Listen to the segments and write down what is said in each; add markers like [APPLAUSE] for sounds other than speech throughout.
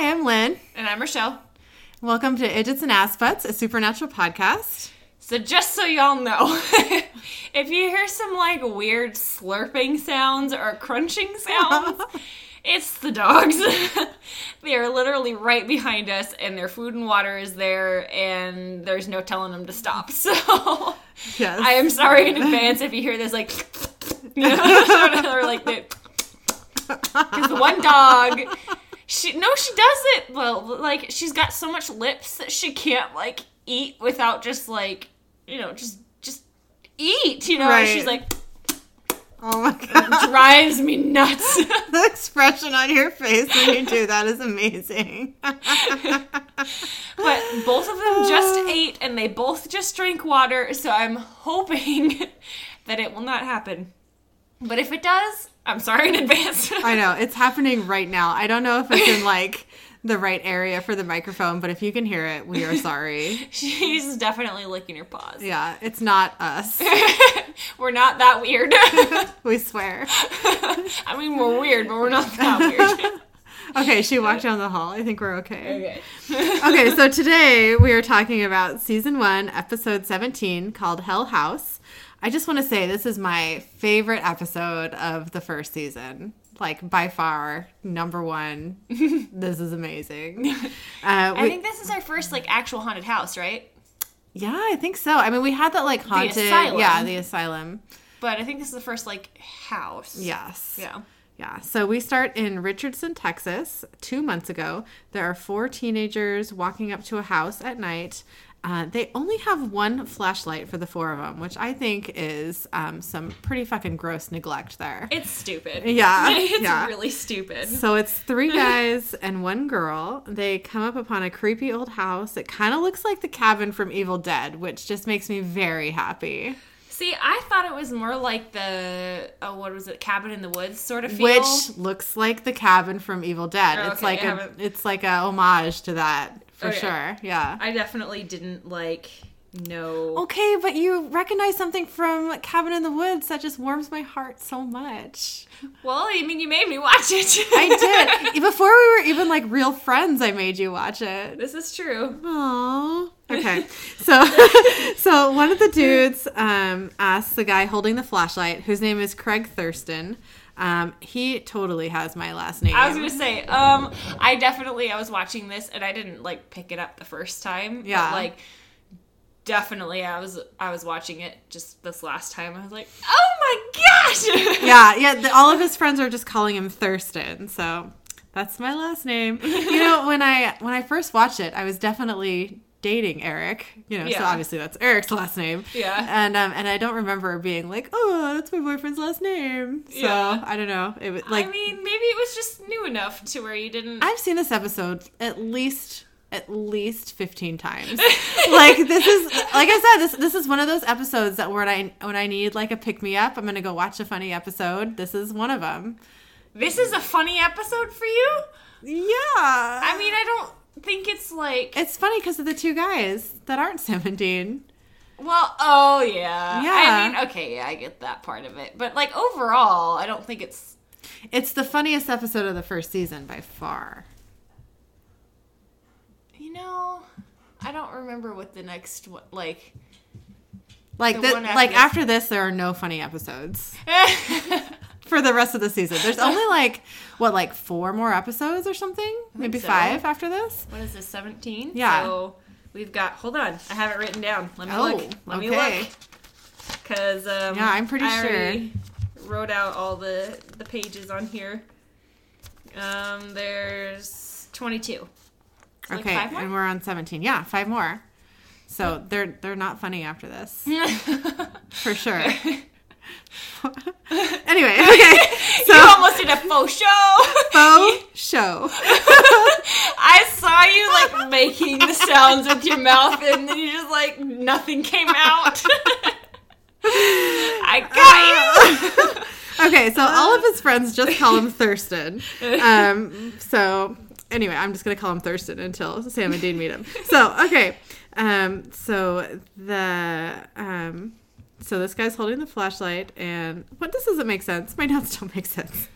Hi, I'm Lynn. And I'm Rochelle. Welcome to Idiots and Ass Butts, a supernatural podcast. So just so y'all know, [LAUGHS] if you hear some like weird slurping sounds or crunching [LAUGHS] sounds, it's the dogs. [LAUGHS] they are literally right behind us and their food and water is there and there's no telling them to stop. So Yes. I am sorry in advance if you hear this like or like the because the one dog she no she doesn't. well like she's got so much lips that she can't like eat without just like you know just just eat you know Right. she's like oh my [LAUGHS] god. drives me nuts [LAUGHS] the expression on your face when you do that is amazing. but both of them just [LAUGHS] ate and they both just drank water so i'm hoping that it will not happen but if it does i'm sorry in advance [LAUGHS] I know, it's happening right now. I don't know if it's in like the right area for the microphone, but if you can hear it, we are sorry. [LAUGHS] she's definitely licking her paws Yeah, it's not us. [LAUGHS] we're not that weird We swear. I mean, we're weird, but we're not that weird. Okay, she walked down the hall. I think we're okay. okay. okay, so today we are talking about season one, episode 17, called Hell House. I just want to say this is my favorite episode of the first season. Like, by far, number one. [LAUGHS] this is amazing. [LAUGHS] Uh, I think this is our first like actual haunted house, right? yeah, I think so. I mean, we had that like haunted. asylum. Yeah, the asylum. But I think this is the first like house. Yes. Yeah. Yeah, so we start in Richardson, Texas, two months ago. There are four teenagers walking up to a house at night. Uh, they only have one flashlight for the four of them, which I think is um, some pretty fucking gross neglect there. It's stupid. Yeah, [LAUGHS] it's yeah. really stupid. So it's three guys and one girl. They come up upon a creepy old house. It kind of looks like the cabin from Evil Dead, which just makes me very happy. See, I thought it was more like the oh, what was it, cabin in the woods sort of feel. Which looks like the cabin from Evil Dead. Oh, it's like a it's like a homage to that for Okay. sure. Yeah. I definitely didn't like know. Okay, but you recognize something from Cabin in the Woods that just warms my heart so much. Well, I mean, you made me watch it. I did. [LAUGHS] Before we were even like real friends, I made you watch it. This is true. Aww. Okay. [LAUGHS] So [LAUGHS] so one of the dudes um asks the guy holding the flashlight, whose name is Craig Thurston. Um, he totally has my last name. I was gonna say, um, I definitely I was watching this and I didn't like pick it up the first time. Yeah. But, like definitely I was I was watching it just this last time. I was like, oh my gosh! [LAUGHS] yeah, yeah. The, all of his friends are just calling him Thurston, so that's my last name. You know, when I when I first watched it, I was definitely dating Eric. You know, so obviously that's Eric's last name. Yeah. and um, and I don't remember being like, oh, that's my boyfriend's last name. So Yeah. I don't know. It was like I mean, maybe it was just new enough to where you didn't. I've seen this episode at least at least 15 times. [LAUGHS] like this is like I said this this is one of those episodes that when I when I need like a pick me up, I'm going to go watch a funny episode. This is one of them. this is a funny episode for you. Yeah. I mean, I don't think it's like. it's funny cuz of the two guys that aren't Sam and Dean. Well, oh yeah. Yeah. I mean, okay, yeah, I get that part of it, but like overall, I don't think it's. It's the funniest episode of the first season by far. You know, I don't remember what the next one like. Like The the, after like this. after this there are no funny episodes [LAUGHS] for the rest of the season. There's [LAUGHS] only like what like four more episodes or something? Maybe so. 5 after this? what is this 17 Yeah. so we've got hold on i have it written down let me Oh, look let me okay. look because um Yeah, I'm pretty I sure. already wrote out all the the pages on here um there's 22 So, like, Okay, five more? and we're on 17. Yeah, five more. So they're they're not funny after this. [LAUGHS] For sure. [LAUGHS] [LAUGHS] anyway, okay. [LAUGHS] So you almost did a faux show [LAUGHS] faux show. i saw you like making the sounds with your mouth and then you just like nothing came out i got you Okay, so all of his friends just call him Thurston. Um, so anyway, I'm just gonna call him Thurston until Sam and Dean meet him. So okay, um, so the um, so this guy's holding the flashlight, and what this doesn't make sense. My [LAUGHS] notes don't make sense.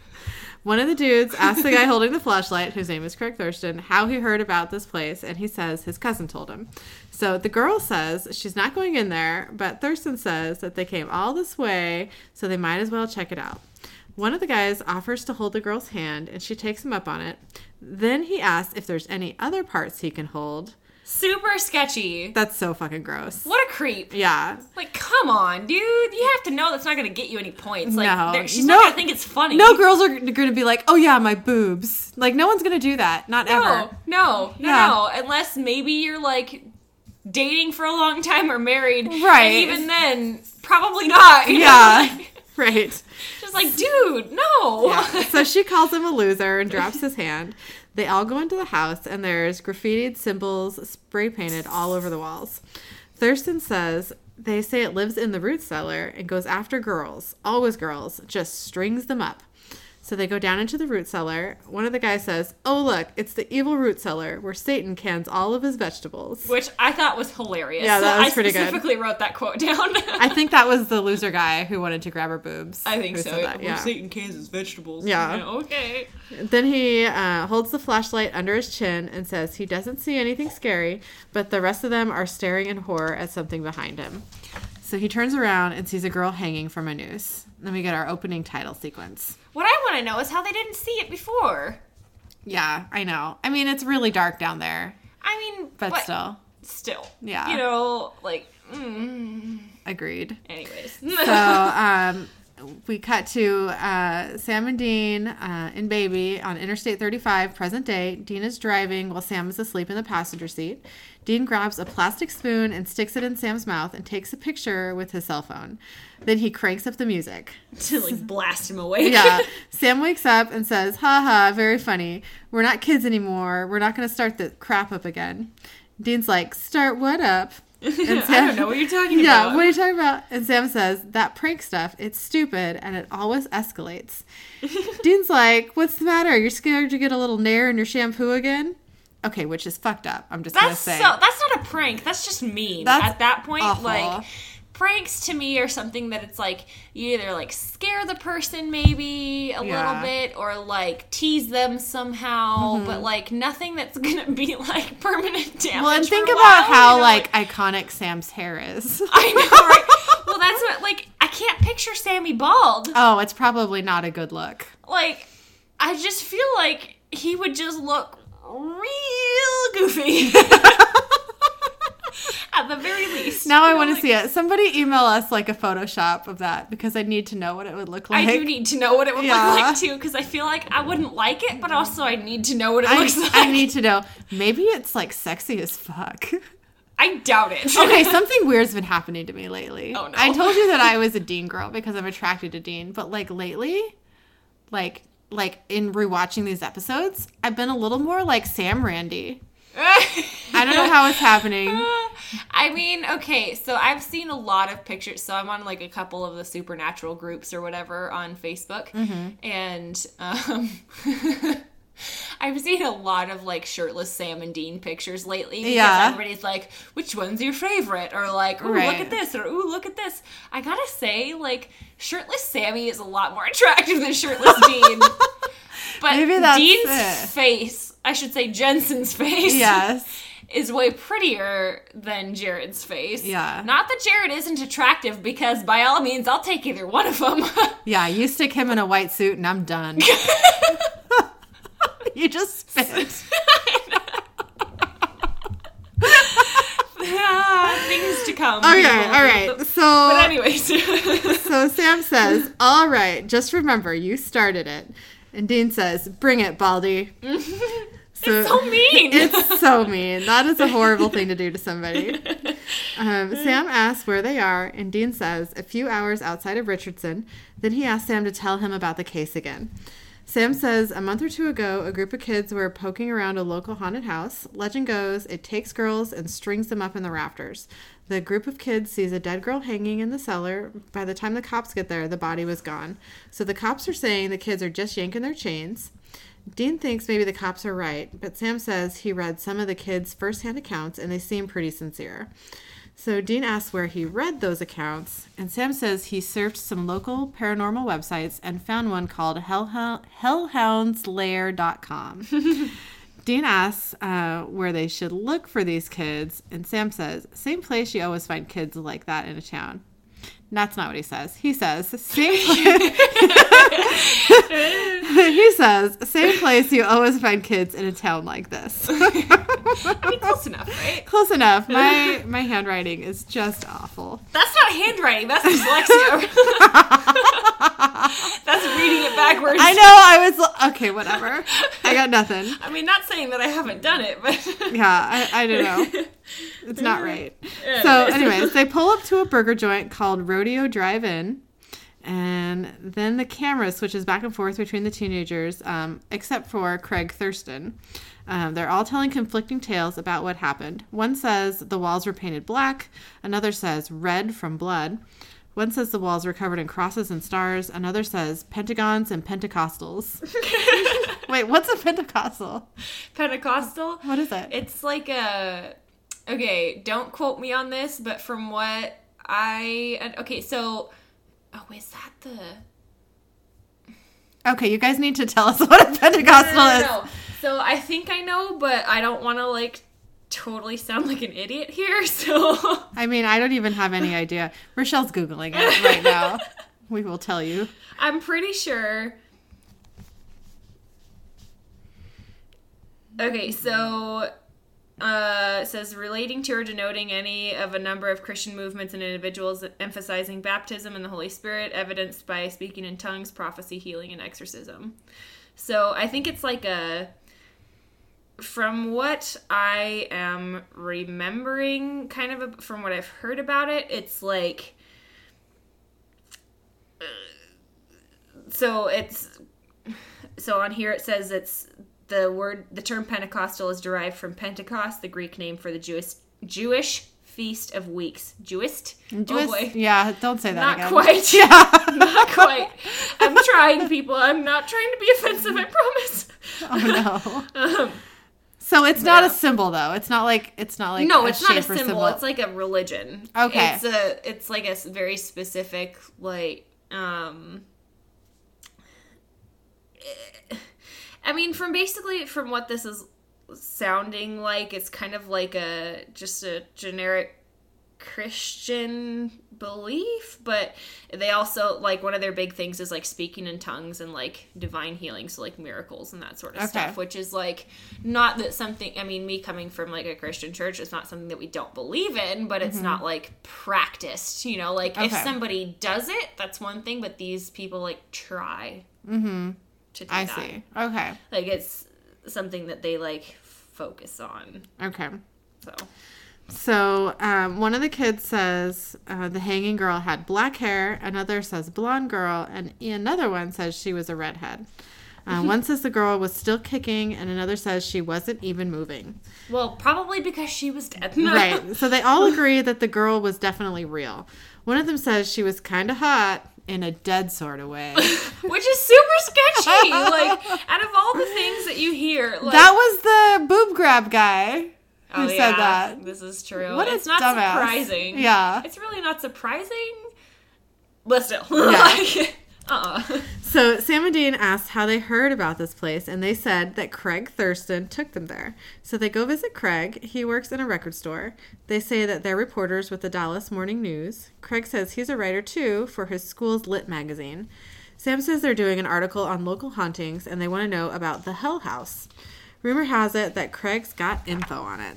One of the dudes asks the guy holding the flashlight, whose name is Craig Thurston, how he heard about this place, and he says his cousin told him. So the girl says she's not going in there, but Thurston says that they came all this way, so they might as well check it out. One of the guys offers to hold the girl's hand, and she takes him up on it. Then he asks if there's any other parts he can hold. Super sketchy. That's so fucking gross. What a creep. Yeah. Like, come on, dude. You have to know that's not going to get you any points. Like, No. she's No. not going to think it's funny. No girls are going to be like, oh yeah, my boobs. Like, no one's going to do that. Not No, ever. no, no, Yeah. no. Unless maybe you're like dating for a long time or married. Right. And even then, probably not. [LAUGHS] Yeah. [LAUGHS] right. Just like, dude, no. Yeah. So she calls him a loser and drops his hand. They all go into the house, and there's graffitied symbols spray painted all over the walls. Thurston says they say it lives in the root cellar and goes after girls, always girls, just strings them up. So they go down into the root cellar. One of the guys says, Oh, look, it's the evil root cellar where Satan cans all of his vegetables. Which I thought was hilarious. Yeah, that was I pretty good. I specifically wrote that quote down. [LAUGHS] I think that was the loser guy who wanted to grab her boobs. I think so. said that, Well, Yeah. Satan cans his vegetables. Yeah. okay. Then he uh, holds the flashlight under his chin and says he doesn't see anything scary, but the rest of them are staring in horror at something behind him. So he turns around and sees a girl hanging from a noose. Then we get our opening title sequence. What I want to know is how they didn't see it before. Yeah, I know. I mean, it's really dark down there, I mean, but, still, still. Yeah. You know, like, mm, agreed. anyways. So [LAUGHS] um, we cut to uh, Sam and Dean uh, and Baby on Interstate 35, present day. Dean is driving while Sam is asleep in the passenger seat. Dean grabs a plastic spoon and sticks it in Sam's mouth and takes a picture with his cell phone. Then he cranks up the music. [LAUGHS] to like blast him away. Yeah. [LAUGHS] Sam wakes up and says, Ha ha, very funny. We're not kids anymore. We're not going to start the crap up again. Dean's like, Start what up? [LAUGHS] And [LAUGHS] I don't know what you're talking yeah, about. Yeah, what are you talking about? And Sam says, that prank stuff, it's stupid and it always escalates. [LAUGHS] Dean's like, what's the matter? You're scared to get a little nair in your shampoo again? Okay, which is fucked up. I'm just going to That's say. so. That's not a prank. That's just mean. That's At that point, awful. like pranks to me are something that it's like you either like scare the person maybe a Yeah. little bit or like tease them somehow, Mm-hmm. but like nothing that's [LAUGHS] gonna be like permanent damage. well, and think about how, you know, like, iconic Sam's hair is. [LAUGHS] I know, right? [LAUGHS] well, that's what like I can't picture Sammy bald. oh, it's probably not a good look. Like I just feel like he would just look real goofy. [LAUGHS] At the very least. Now I want to like- see it. Somebody email us like a Photoshop of that because I need to know what it would look like. I do need to know what it would Yeah. look like too, because I feel like I wouldn't like it, but also I need to know what it I, looks like. I need to know. Maybe it's like sexy as fuck. I doubt it. [LAUGHS] okay, something weird's been happening to me lately. Oh, no. I told you that I was a Dean girl because I'm attracted to Dean, but like lately, like like in rewatching these episodes, I've been a little more like Sam Randy. [LAUGHS] I don't know how it's happening. [LAUGHS] I mean, okay, so I've seen a lot of pictures. So I'm on like a couple of the supernatural groups or whatever on Facebook, Mm-hmm. and um, [LAUGHS] I've seen a lot of like shirtless Sam and Dean pictures lately. Because Yeah. everybody's like, "Which one's your favorite?" Or like, "Ooh, look at this," or "Ooh, look at this." I gotta say, like, shirtless Sammy is a lot more attractive than shirtless Dean. But Maybe that's Dean's it. face, I should say Jensen's [LAUGHS] face, Yes. is way prettier than Jared's face. Yeah. Not that Jared isn't attractive, because by all means, I'll take either one of them. [LAUGHS] Yeah, you stick him in a white suit and I'm done. [LAUGHS] you just spit. Ah, things to come. Okay, people. all right. But So anyways, so Sam says, "All right, just remember you started it." And Dean says, "Bring it, Baldy." [LAUGHS] So, so mean. [LAUGHS] It's so mean. That is a horrible thing to do to somebody. [LAUGHS] Um, Sam asks where they are, and Dean says a few hours outside of Richardson. Then he asks Sam to tell him about the case again. Sam says a month or two ago, a group of kids were poking around a local haunted house. Legend goes, it takes girls and strings them up in the rafters. The group of kids sees a dead girl hanging in the cellar. By the time the cops get there, the body was gone. So the cops are saying the kids are just yanking their chains. Dean thinks maybe the cops are right, but Sam says he read some of the kids' firsthand accounts and they seem pretty sincere. So Dean asks where he read those accounts, and Sam says he searched some local paranormal websites and found one called Hellhou- hellhoundslair.com. [LAUGHS] Dean asks uh, where they should look for these kids, and Sam says, same place you always find kids like that in a town. That's not what he says. He says, same [LAUGHS] place. [LAUGHS] he says, same place you always find kids in a town like this. [LAUGHS] I mean, close enough, right? Close enough. My my handwriting is just awful. That's not handwriting. That's dyslexia. that's reading it backwards. I know. I was okay. Whatever. I got nothing. I mean, not saying that I haven't done it, but Yeah, I, I don't know. It's not right. So, Anyways. they pull up to a burger joint called Rodeo Drive-In, and then the camera switches back and forth between the teenagers, um, except for Craig Thurston. Um, they're all telling conflicting tales about what happened. One says the walls were painted black. Another says red from blood. One says the walls were covered in crosses and stars. Another says pentagons and pentecostals. [LAUGHS] Wait, what's a pentecostal? Pentecostal. What is it? It's like a okay. Don't quote me on this, but from what I okay, so oh, is that the Okay, you guys need to tell us [LAUGHS] what a Pentecostal no, no, is. no, no. So I think I know, but I don't want to like totally sound like an idiot here. [LAUGHS] So I mean, I don't even have any idea. Rochelle's Googling it right now. [LAUGHS] We will tell you. I'm pretty sure. Okay, so uh, says relating to or denoting any of a number of Christian movements and individuals emphasizing baptism and the Holy Spirit, evidenced by speaking in tongues, prophecy, healing, and exorcism. So I think it's like a. From what I am remembering, kind of a, from what I've heard about it, it's like so it's so on here it says it's the word the term pentecostal is derived from pentecost the greek name for the jewish jewish feast of weeks jewist oh Jewish- boy yeah, don't say that not again. quite [LAUGHS] Yeah. [LAUGHS] not quite i'm trying people i'm not trying to be offensive i promise oh no. [LAUGHS] um, So it's not Yeah. a symbol though. It's not like it's not like no it's not a or symbol. it's like a religion Okay. it's a it's like a very specific like um eh, i mean from basically from what this is sounding like it's kind of like a just a generic christian belief but they also like one of their big things is like speaking in tongues and like divine healing so like miracles and that sort of Okay. stuff which is like not that something i mean me coming from like a christian church it's not something that we don't believe in but it's not like practiced you know like if Mm-hmm. Somebody does it that's one thing but these people like try mm-hmm. To do I that see. Okay. like it's something that they like focus on Okay. so So um, one of the kids says uh, the hanging girl had black hair. Another says blonde girl, and another one says she was a redhead. [LAUGHS] Uh, one says the girl was still kicking, and another says she wasn't even moving. well probably because she was dead Right. So they all [LAUGHS] agree that the girl was definitely real. One of them says she was kind of hot in a dead sort of way. [LAUGHS] which is super sketchy like out of all the things that you hear like that was the boob grab guy who oh, said yeah, that. this is true What it's not dumbass. surprising Yeah. it's really not surprising but still [LAUGHS] Yeah. like uh-uh [LAUGHS] So Sam and Dean asked how they heard about this place, and they said that Craig Thurston took them there. So they go visit Craig. He works in a record store. They say that they're reporters with the Dallas Morning News. Craig says he's a writer too for his school's lit magazine. Sam says they're doing an article on local hauntings, and they want to know about the Hell House. Rumor has it that Craig's got info on it.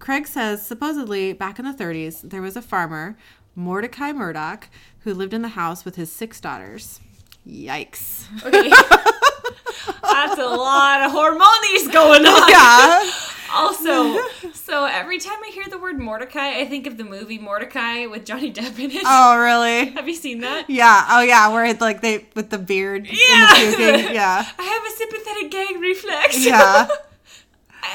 Craig says supposedly back in the 30s, there was a farmer, Mordecai Murdoch, who lived in the house with his six daughters. Yikes. okay [LAUGHS] that's a lot of hormonies going on Yeah. [LAUGHS] Also, so every time I hear the word Mortdecai, I think of the movie Mordecai with Johnny Depp in it. Oh, really? [LAUGHS] Have you seen that? Yeah. Oh, yeah. Where it's like they with the beard Yeah. the. Yeah. I have a sympathetic gag reflex. Yeah.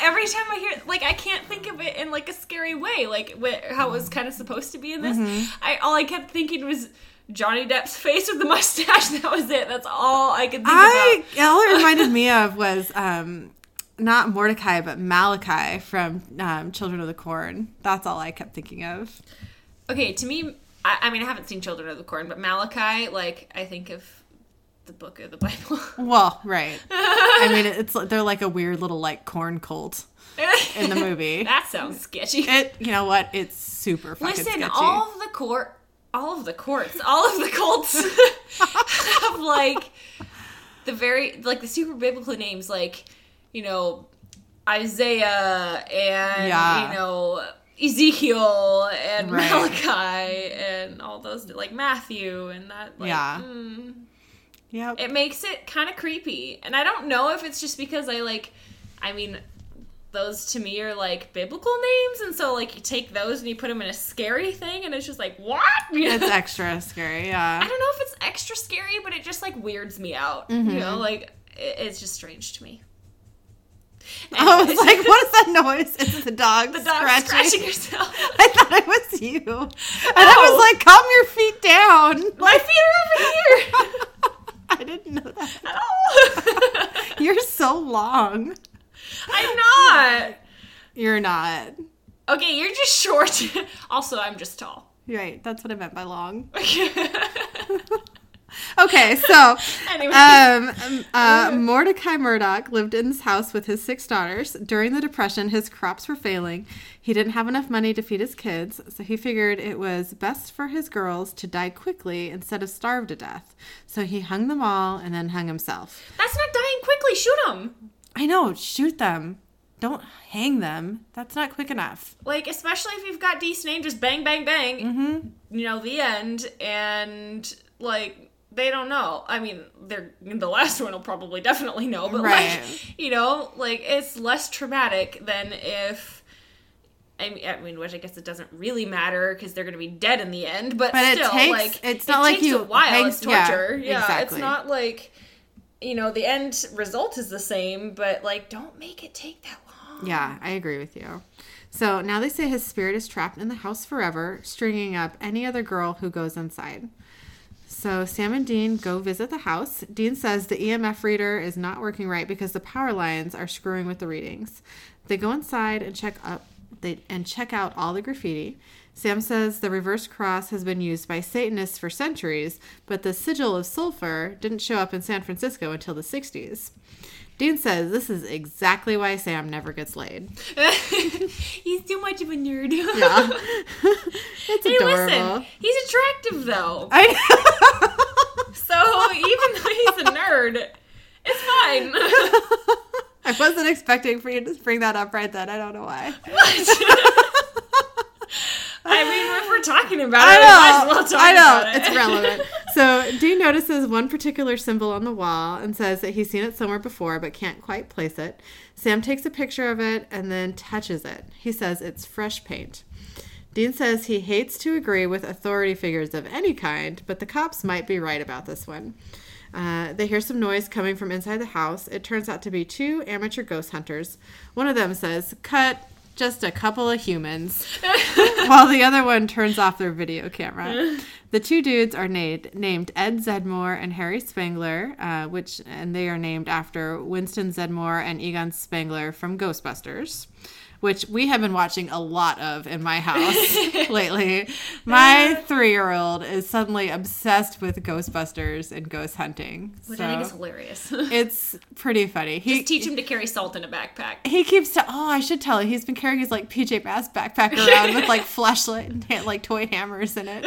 Every time I hear, like, I can't think of it in like a scary way, like how it was kind of supposed to be in this. Mm-hmm. I all I kept thinking was Johnny Depp's [LAUGHS] face with the mustache. [LAUGHS] That was it. That's all I could think I about. all it [LAUGHS] reminded me of was um not Mordecai, but Malachi from um, Children of the Corn. That's all I kept thinking of. Okay, to me, I, I mean, I haven't seen Children of the Corn, but Malachi, like, I think of the book of the Bible. [LAUGHS] Well, right. I mean, it's they're like a weird little like corn cult in the movie. [LAUGHS] that sounds sketchy. It, you know what? It's super fucking Listen, sketchy. all of the court, all of the courts, all of the cults [LAUGHS] have like the very like the super biblical names, like you know Isaiah and Yeah. you know Ezekiel and Right. Malachi and all those like Matthew and that. Like, Yeah. mm, Yep. it makes it kind of creepy, and I don't know if it's just because I like, I mean. Those to me are like biblical names, and so like you take those and you put them in a scary thing, and it's just like what? [LAUGHS] it's extra scary. Yeah i don't know if it's extra scary, but it just like weirds me out. Mm-hmm. You know, like it, it's just strange to me. [LAUGHS] I was like, what is that noise? It's the dog, [LAUGHS] the dog scratching. scratching herself. I thought it was you. And I was like, calm your feet down. My feet are over here. [LAUGHS] I didn't know that. At all. [LAUGHS] You're so long. I'm not. [LAUGHS] You're not. Okay, you're just short. also, I'm just tall. Right. That's what I meant by long. Okay, so [LAUGHS] Anyway. um, um, uh, Mordecai Murdoch lived in this house with his six daughters. During the Depression, his crops were failing. He didn't have enough money to feed his kids, so he figured it was best for his girls to die quickly instead of starve to death. So he hung them all and then hung himself. That's not dying quickly. Shoot them. I know, shoot them. Don't hang them. That's not quick enough. Like, especially if you've got decent aim, just bang, bang, bang. Mm-hmm. You know, the end. And, like, they don't know. I mean, they're the last one will probably definitely know, but Right. like, [LAUGHS] you know, like it's less traumatic than if. I mean, I mean, which I guess it doesn't really matter because they're going to be dead in the end. But, But it still, takes- like it's it not like takes you a while. it's yeah, torture. Yeah, exactly. it's not like you know the end result is the same, but like don't make it take that long. Yeah, I agree with you. So now they say his spirit is trapped in the house forever, stringing up any other girl who goes inside. So Sam and Dean go visit the house. Dean says the EMF reader is not working right because the power lines are screwing with the readings. They go inside and check up they and check out all the graffiti. Sam says the reverse cross has been used by Satanists for centuries, but the sigil of sulfur didn't show up in San Francisco until the 60s. Dean says this is exactly why Sam never gets laid. [LAUGHS] He's too much of a nerd. Yeah. [LAUGHS] it's Hey, adorable. listen, he's attractive though. I know. [LAUGHS] So even though he's a nerd, it's fine. I wasn't expecting for you to bring that up right then. I don't know why. I mean, if we're talking about I it, know. we might as well talk I know. it. It's relevant. So Dean notices one particular symbol on the wall and says that he's seen it somewhere before but can't quite place it. Sam takes a picture of it and then touches it. He says it's fresh paint. Dean says he hates to agree with authority figures of any kind, but the cops might be right about this one. Uh, they hear some noise coming from inside the house. It turns out to be two amateur ghost hunters. One of them says, Cut, just a couple of humans, [LAUGHS] while the other one turns off their video camera. [LAUGHS] The two dudes are named, named Ed Zeddmore and Harry Spangler, uh, which and they are named after Winston Zeddemore and Egon Spangler from Ghostbusters which we have been watching a lot of in my house [LAUGHS] lately. My three year old is suddenly obsessed with Ghostbusters and ghost hunting. Which so I think is hilarious. [LAUGHS] [LAUGHS] it's pretty funny. He Just teach him to carry salt in a backpack. he keeps t- oh I should tell you he's been carrying his like PJ Masks backpack around with like flashlight and like toy hammers in it.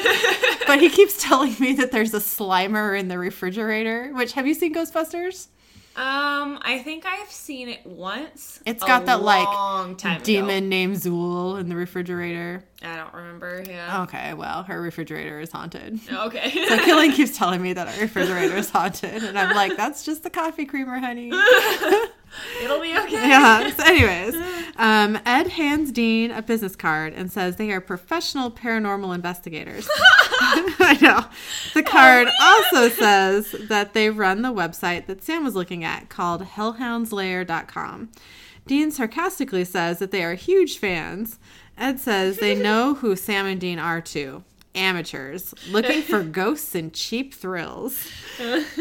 But he keeps telling me that there's a Slimer in the refrigerator. Which have you seen Ghostbusters? Um, I think I've seen it once. It's got that like long time ago. demon named Zuul in the refrigerator. I don't remember. Yeah. Okay, well her refrigerator is haunted. [LAUGHS] Okay. So Killing keeps [LAUGHS] telling me that our refrigerator is haunted, and I'm like, that's just the coffee creamer, honey. [LAUGHS] It'll be okay. yeah. So, anyways, um, Ed hands Dean a business card and says they are professional paranormal investigators. I know. The card also says that they run the website that Sam was looking at called hellhoundslair.com. Dean sarcastically says that they are huge fans. Ed says they know who Sam and Dean are too. Amateurs looking for [LAUGHS] ghosts and cheap thrills. [LAUGHS]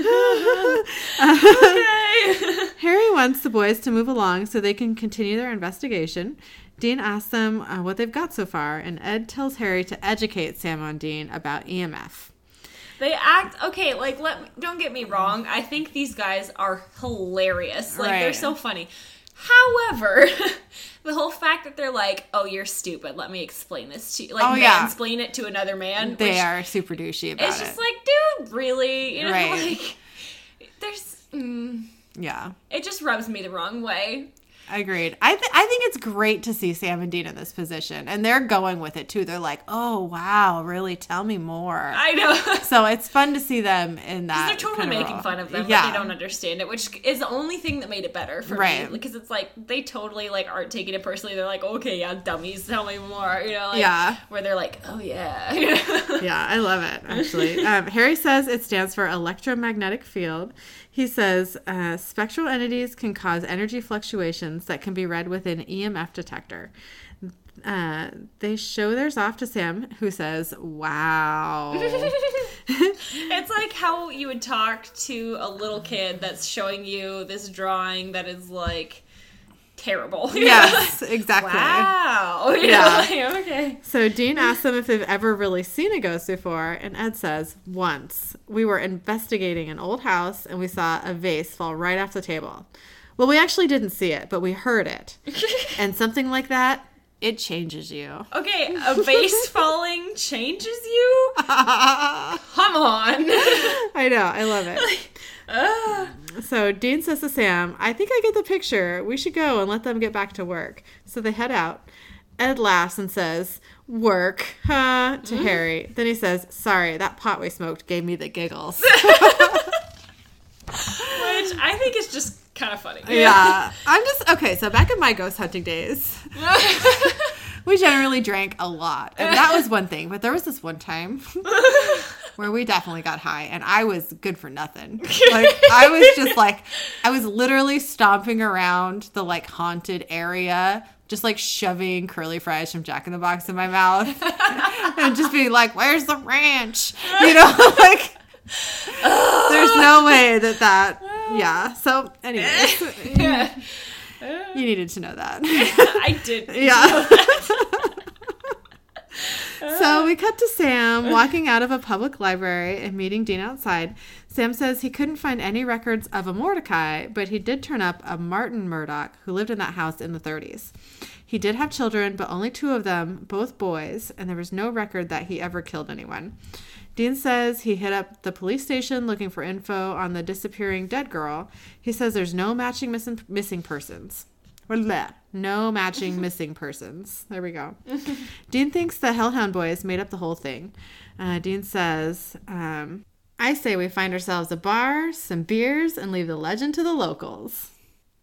Okay. [LAUGHS] Harry wants the boys to move along so they can continue their investigation. Dean asks them uh, what they've got so far, and Ed tells Harry to educate Sam and Dean about EMF. They act okay. Like, let don't get me wrong. I think these guys are hilarious. Like, they're so funny. However, [LAUGHS] the whole fact that they're like, "Oh, you're stupid. Let me explain this to you." Like, Oh, yeah. explain it to another man. They are super douchey about It's it. just like, dude, really? You know, Right. like, there's. Mm, yeah, it just rubs me the wrong way. Agreed. I th- I think it's great to see Sam and Dean in this position, and they're going with it too. They're like, "Oh wow, really? Tell me more." I know. [LAUGHS] so it's fun to see them in that. They're totally kind of making role. fun of them, Yeah, but they don't understand it, which is the only thing that made it better for Right. me. Because it's like they totally like aren't taking it personally. They're like, okay, yeah, dummies, tell me more. You know, like, Yeah. Where they're like, oh yeah. yeah, I love it actually. [LAUGHS] Um, Harry says it stands for electromagnetic field. He says uh, spectral entities can cause energy fluctuations that can be read with an EMF detector. Uh, they show theirs off to Sam, who says, "Wow." [LAUGHS] it's like how you would talk to a little kid that's showing you this drawing that is like terrible. [LAUGHS] yes, exactly. Wow. [LAUGHS] Yeah. Like, okay. So Dean asks them if they've ever really seen a ghost before, and Ed says, once. We were investigating an old house and we saw a vase fall right off the table. Well, we actually didn't see it, but we heard it. [LAUGHS] and something like that, it changes you. Okay, a vase falling changes you? Come on. I know, I love it. So Dean says to Sam, I think I get the picture. We should go and let them get back to work. So they head out. Ed laughs and says, Work, huh? to mm-hmm. Harry. Then he says, Sorry, that pot we smoked gave me the giggles. [LAUGHS] [LAUGHS] Which I think is just kind of funny. yeah. I'm just, okay, so back in my ghost hunting days, [LAUGHS] we generally drank a lot. And that was one thing. But there was this one time where we definitely got high and I was good for nothing. [LAUGHS] Like, I was just like, I was literally stomping around the like haunted area, just like shoving curly fries from Jack in the Box in my mouth [LAUGHS] and just being like, where's the ranch? You know, [LAUGHS] like, there's no way that that, yeah. So, anyways, you needed to know that. I did. Yeah. So we cut to Sam walking out of a public library and meeting Dean outside. Sam says he couldn't find any records of a Mordecai, but he did turn up a Martin Murdoch who lived in that house in the 30s. He did have children, but only two of them, both boys, and there was no record that he ever killed anyone. Dean says he hit up the police station looking for info on the disappearing dead girl. He says there's no matching missing, missing persons. Blah. No matching [LAUGHS] missing persons. There we go. Dean thinks the Hellhound Boys made up the whole thing. Uh, Dean says, um, I say we find ourselves a bar, some beers, and leave the legend to the locals.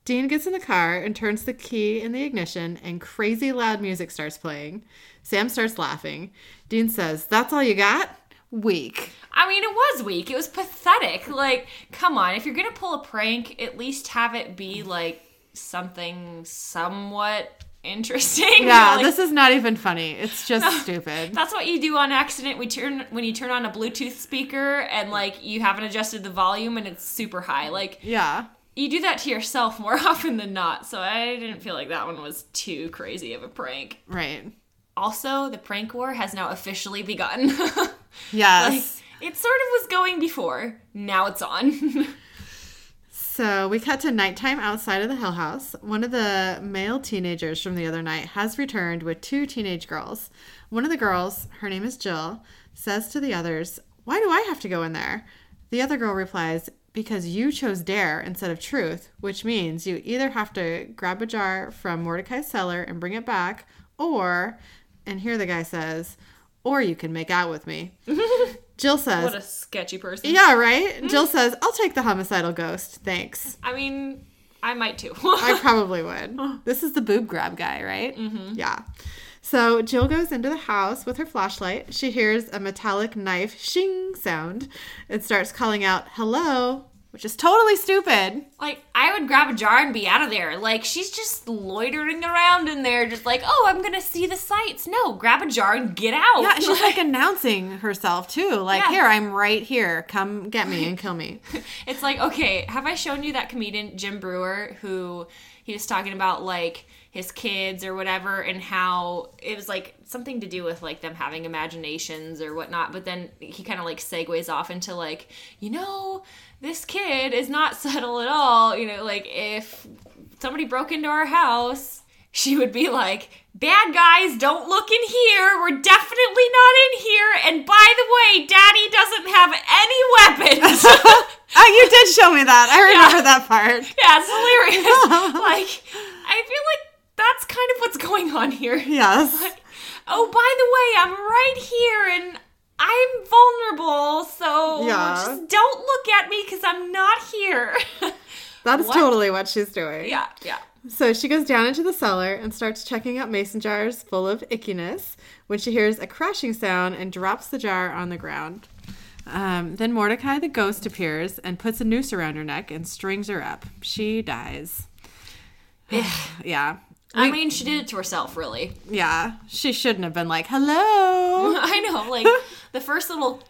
Dean gets in the car and turns the key in the ignition, and crazy loud music starts playing. Sam starts laughing. Dean says, That's all you got? Weak. I mean, it was weak. It was pathetic. Like, come on. If you're going to pull a prank, at least have it be like something somewhat interesting. [LAUGHS] Yeah, like, this is not even funny. It's just [LAUGHS] stupid. That's what you do on accident. We turn when you turn on a Bluetooth speaker and like you haven't adjusted the volume and it's super high. Like Yeah. you do that to yourself [LAUGHS] more often than not. So I didn't feel like that one was too crazy of a prank. Right. Also, the prank war has now officially begun. Yes. like it sort of was going before. Now it's on. So we cut to nighttime outside of the Hill House. One of the male teenagers from the other night has returned with two teenage girls. One of the girls, her name is Jill, says to the others, Why do I have to go in there? The other girl replies, Because you chose dare instead of truth, which means you either have to grab a jar from Mordecai's cellar and bring it back, or, and here the guy says, or you can make out with me. [LAUGHS] Jill says, what a sketchy person. yeah, right? Jill says, I'll take the homicidal ghost. Thanks. I mean, I might too. [LAUGHS] I probably would. [LAUGHS] This is the boob grab guy, right? Mm-hmm. Yeah. So Jill goes into the house with her flashlight. She hears a metallic knife shing sound and starts calling out, hello, which is totally stupid. Like, I would grab a jar and be out of there. Like, she's just loitering around in there, just like, oh, I'm gonna see the sights. No, grab a jar and get out. Yeah, she's like [LAUGHS] announcing herself too. Like, Yeah. here, I'm right here. Come get me and kill me. [LAUGHS] It's like, okay, have I shown you that comedian Jim Breuer who he was talking about like his kids or whatever and how it was like something to do with like them having imaginations or whatnot, but then he kind of like segues off into like, you know, this kid is not [LAUGHS] subtle at all. You know, like if somebody broke into our house, she would be like, Bad guys, don't look in here. We're definitely not in here. And by the way, Daddy doesn't have any weapons. [LAUGHS] Oh, you did show me that. I remember that part. Yeah, it's hilarious. [LAUGHS] like, I feel like that's kind of what's going on here. Yes. [LAUGHS] Oh, by the way, I'm right here and I'm vulnerable, so Yeah. just don't look at me because I'm not here. [LAUGHS] That is What? totally what she's doing. yeah, yeah. So she goes down into the cellar and starts checking out mason jars full of ickiness when she hears a crashing sound and drops the jar on the ground. Um, then Mordecai the ghost appears and puts a noose around her neck and strings her up. She dies. [SIGHS] yeah. I mean, she did it to herself, really. Yeah. She shouldn't have been like, hello. [LAUGHS] I know, like [LAUGHS] the first little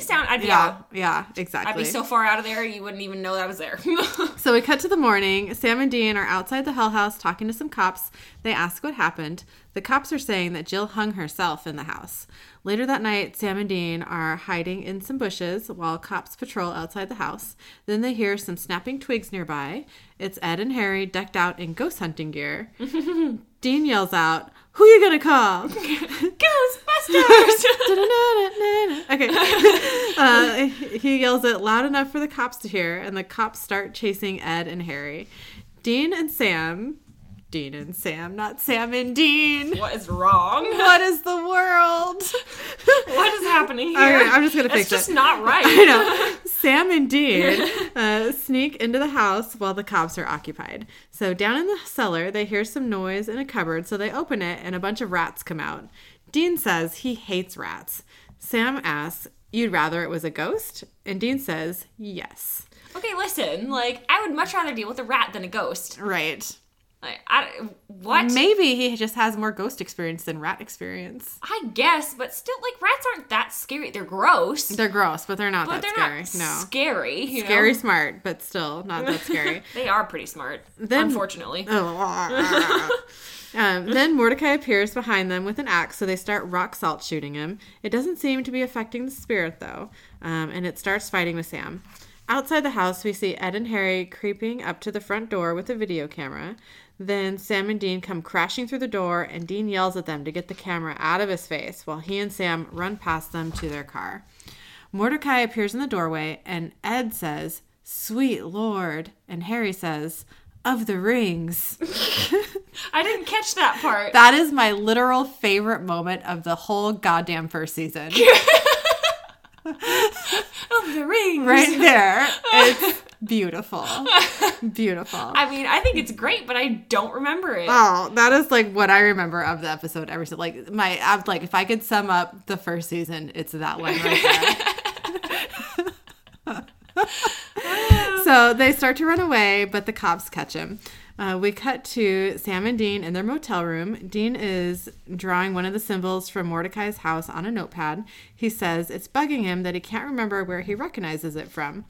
sound, I'd be yeah. out. Yeah, exactly. I'd be so far out of there, you wouldn't even know that I was there. [LAUGHS] So we cut to the morning. Sam and Dean are outside the Hell House talking to some cops. They ask what happened. The cops are saying that Jill hung herself in the house. Later that night, Sam and Dean are hiding in some bushes while cops patrol outside the house. Then they hear some snapping twigs nearby. It's Ed and Harry decked out in ghost hunting gear. [LAUGHS] Dean yells out, Who are you gonna call? [LAUGHS] Ghostbusters! [LAUGHS] okay. [LAUGHS] Uh, he yells it loud enough for the cops to hear, and the cops start chasing Ed and Harry. Dean and Sam. Dean and Sam, not Sam and Dean. what is wrong? What is the world? [LAUGHS] What is happening here? Okay, I'm just gonna fix just it. not [LAUGHS] right. I know. [LAUGHS] Sam and Dean uh, sneak into the house while the cops are occupied. So down in the cellar, they hear some noise in a cupboard, so they open it, and a bunch of rats come out. Dean says he hates rats. Sam asks, "You'd rather it was a ghost?" And Dean says, "Yes." Okay, listen. Like, I would much rather deal with a rat than a ghost. Right. Like, I what? Maybe he just has more ghost experience than rat experience. I guess, but still, like, rats aren't that scary. They're gross, They're gross, but they're not but that they're scary. not no. scary. Scary Know? smart, but still not that scary. [LAUGHS] They are pretty smart, Then- unfortunately. [LAUGHS] um, then Mordecai appears behind them with an axe, so they start rock salt shooting him. It doesn't seem to be affecting the spirit, though, um, and it starts fighting with Sam. Outside the house, we see Ed and Harry creeping up to the front door with a video camera. Then Sam and Dean come crashing through the door, and Dean yells at them to get the camera out of his face while he and Sam run past them to their car. Mordecai appears in the doorway, and Ed says, Sweet Lord. And Harry says, Of the rings. [LAUGHS] I didn't catch that part. That is my literal favorite moment of the whole goddamn first season. [LAUGHS] of the rings. right there. [LAUGHS] Oh. It's beautiful. [LAUGHS] Beautiful. I mean, I think it's great, but I don't remember it. Oh, that is like what I remember of the episode ever since. Like my, I'm like, if I could sum up the first season, it's that one right there. [LAUGHS] [LAUGHS] so they start to run away, but the cops catch him. Uh, we cut to Sam and Dean in their motel room. Dean is drawing one of the symbols from Mordecai's house on a notepad. He says it's bugging him that he can't remember where he recognizes it from.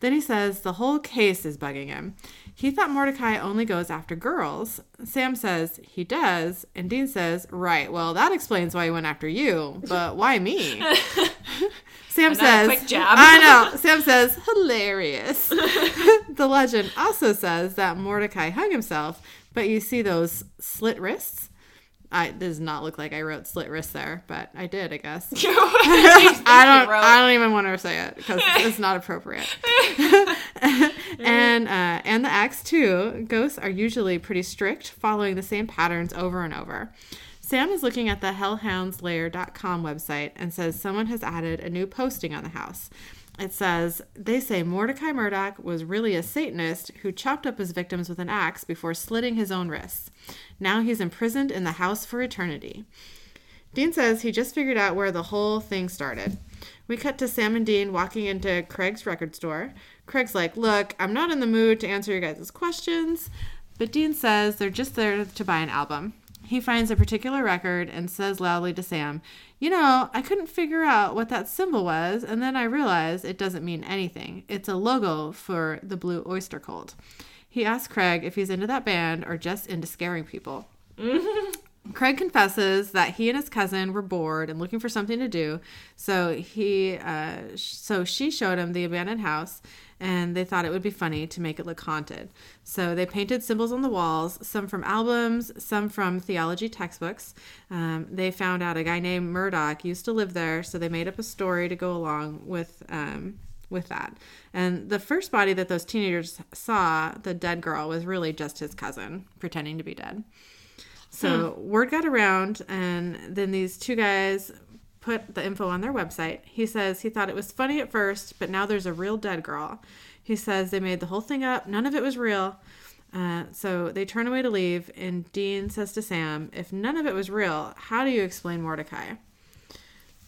Then he says the whole case is bugging him. He thought Mordecai only goes after girls. Sam says he does, and Dean says, Right, well, that explains why he went after you, but why me? [LAUGHS] Sam Another says, quick jab. I know. Sam says, hilarious. [LAUGHS] the legend also says that Mordecai hung himself, but you see those slit wrists? I it does not look like I wrote slit wrists there, but I did, I guess. [LAUGHS] [LAUGHS] I don't. I don't even want to say it because it's not appropriate. [LAUGHS] and uh, and the acts too. Ghosts are usually pretty strict, following the same patterns over and over. Sam is looking at the hellhoundslair.com website and says someone has added a new posting on the house. It says they say Mordecai Murdoch was really a Satanist who chopped up his victims with an axe before slitting his own wrists. Now he's imprisoned in the house for eternity. Dean says he just figured out where the whole thing started. We cut to Sam and Dean walking into Craig's record store. Craig's like, Look, I'm not in the mood to answer your guys' questions. But Dean says they're just there to buy an album. He finds a particular record and says loudly to Sam, You know, I couldn't figure out what that symbol was, and then I realized it doesn't mean anything. It's a logo for the Blue Oyster Cult. He asks Craig if he's into that band or just into scaring people. [LAUGHS] Craig confesses that he and his cousin were bored and looking for something to do, so he, uh, so she showed him the abandoned house, and they thought it would be funny to make it look haunted. So they painted symbols on the walls, some from albums, some from theology textbooks. Um, they found out a guy named Murdoch used to live there, so they made up a story to go along with. Um, with that. And the first body that those teenagers saw, the dead girl, was really just his cousin pretending to be dead. So word got around, and then these two guys put the info on their website. He says he thought it was funny at first, but now there's a real dead girl. He says they made the whole thing up, none of it was real. Uh, so they turn away to leave, and Dean says to Sam, If none of it was real, how do you explain Mordecai?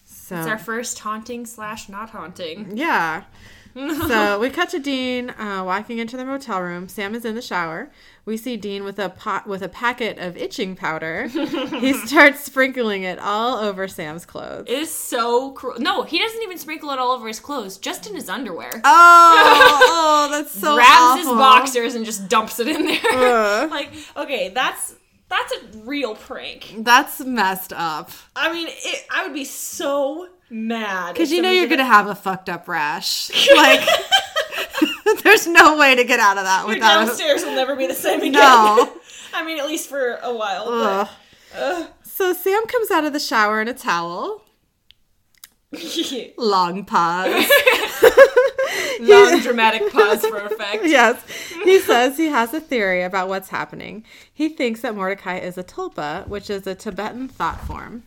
So, It's our first haunting slash not haunting. yeah. [LAUGHS] so we cut to Dean uh, walking into the motel room. Sam is in the shower. We see Dean with a pot with a packet of itching powder. he [LAUGHS] starts sprinkling it all over Sam's clothes. It is so cruel. No, he doesn't even sprinkle it all over his clothes, just in his underwear. Oh, oh, [LAUGHS] oh that's so Grabs his boxers and just dumps it in there. Ugh. [LAUGHS] like, okay, that's that's a real prank. That's messed up. I mean, it, I would be so mad Because you know you're gonna have a fucked up rash. Like, [LAUGHS] there's no way to get out of that Your without. Downstairs will never be the same again. no. [LAUGHS] I mean, at least for a while. Ugh. But, So Sam comes out of the shower in a towel. uh, [LAUGHS] Long pause. long dramatic pause for effect. yes. He says he has a theory about what's happening. He thinks that Mordecai is a tulpa, which is a Tibetan thought form.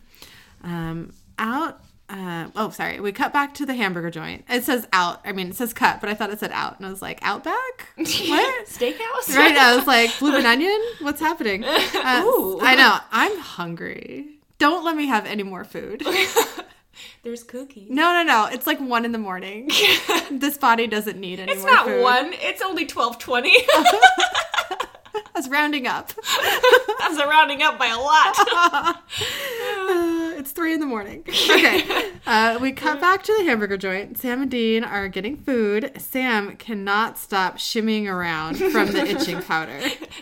Um, out. Uh, oh, sorry. We cut back to the hamburger joint. It says out. I mean, it says cut, but I thought it said out, and I was like, Outback. [LAUGHS] What? Steakhouse? right? I was like, [LAUGHS] blooming onion. What's happening? Uh, Ooh. I know. I'm hungry. Don't let me have any more food. [LAUGHS] There's cookies. No, no, no. It's like one in the morning. this body doesn't need any It's more not food. one. It's only twelve twenty. That's rounding up. That's a rounding up by a lot. It's three in the morning. [LAUGHS] Okay. Uh, we cut back to the hamburger joint. Sam and Dean are getting food. Sam cannot stop shimmying around from the itching [LAUGHS] powder.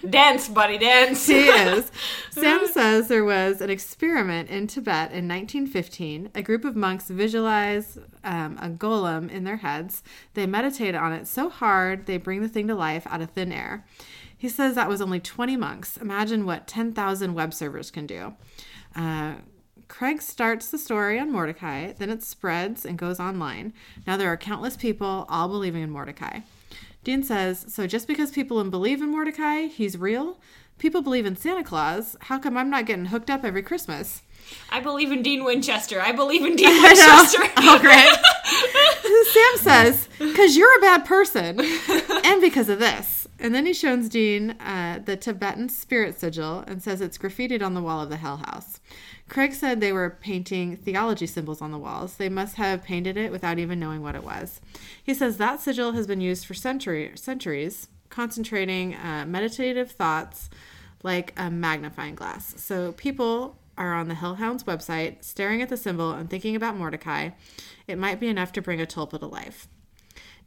dance, buddy, dance. He is. [LAUGHS] Sam says there was an experiment in Tibet in 1915. A group of monks visualize um, a golem in their heads. They meditate on it so hard they bring the thing to life out of thin air. He says that was only 20 monks. Imagine what 10,000 web servers can do. Uh, Craig starts the story on Mordecai, then it spreads and goes online. Now there are countless people all believing in Mordecai. Dean says, So just because people believe in Mordecai, he's real? People believe in Santa Claus. How come I'm not getting hooked up every Christmas? I believe in Dean Winchester. I believe in [LAUGHS] Dean Winchester. [LAUGHS] Oh, great. [LAUGHS] Sam says, Because you're a bad person, and because of this. And then he shows Dean uh, the Tibetan spirit sigil and says it's graffitied on the wall of the Hell House. Craig said they were painting theology symbols on the walls. They must have painted it without even knowing what it was. He says that sigil has been used for century, centuries, concentrating uh, meditative thoughts like a magnifying glass. So people are on the Hellhounds website staring at the symbol and thinking about Mordecai. It might be enough to bring a tulpa to life.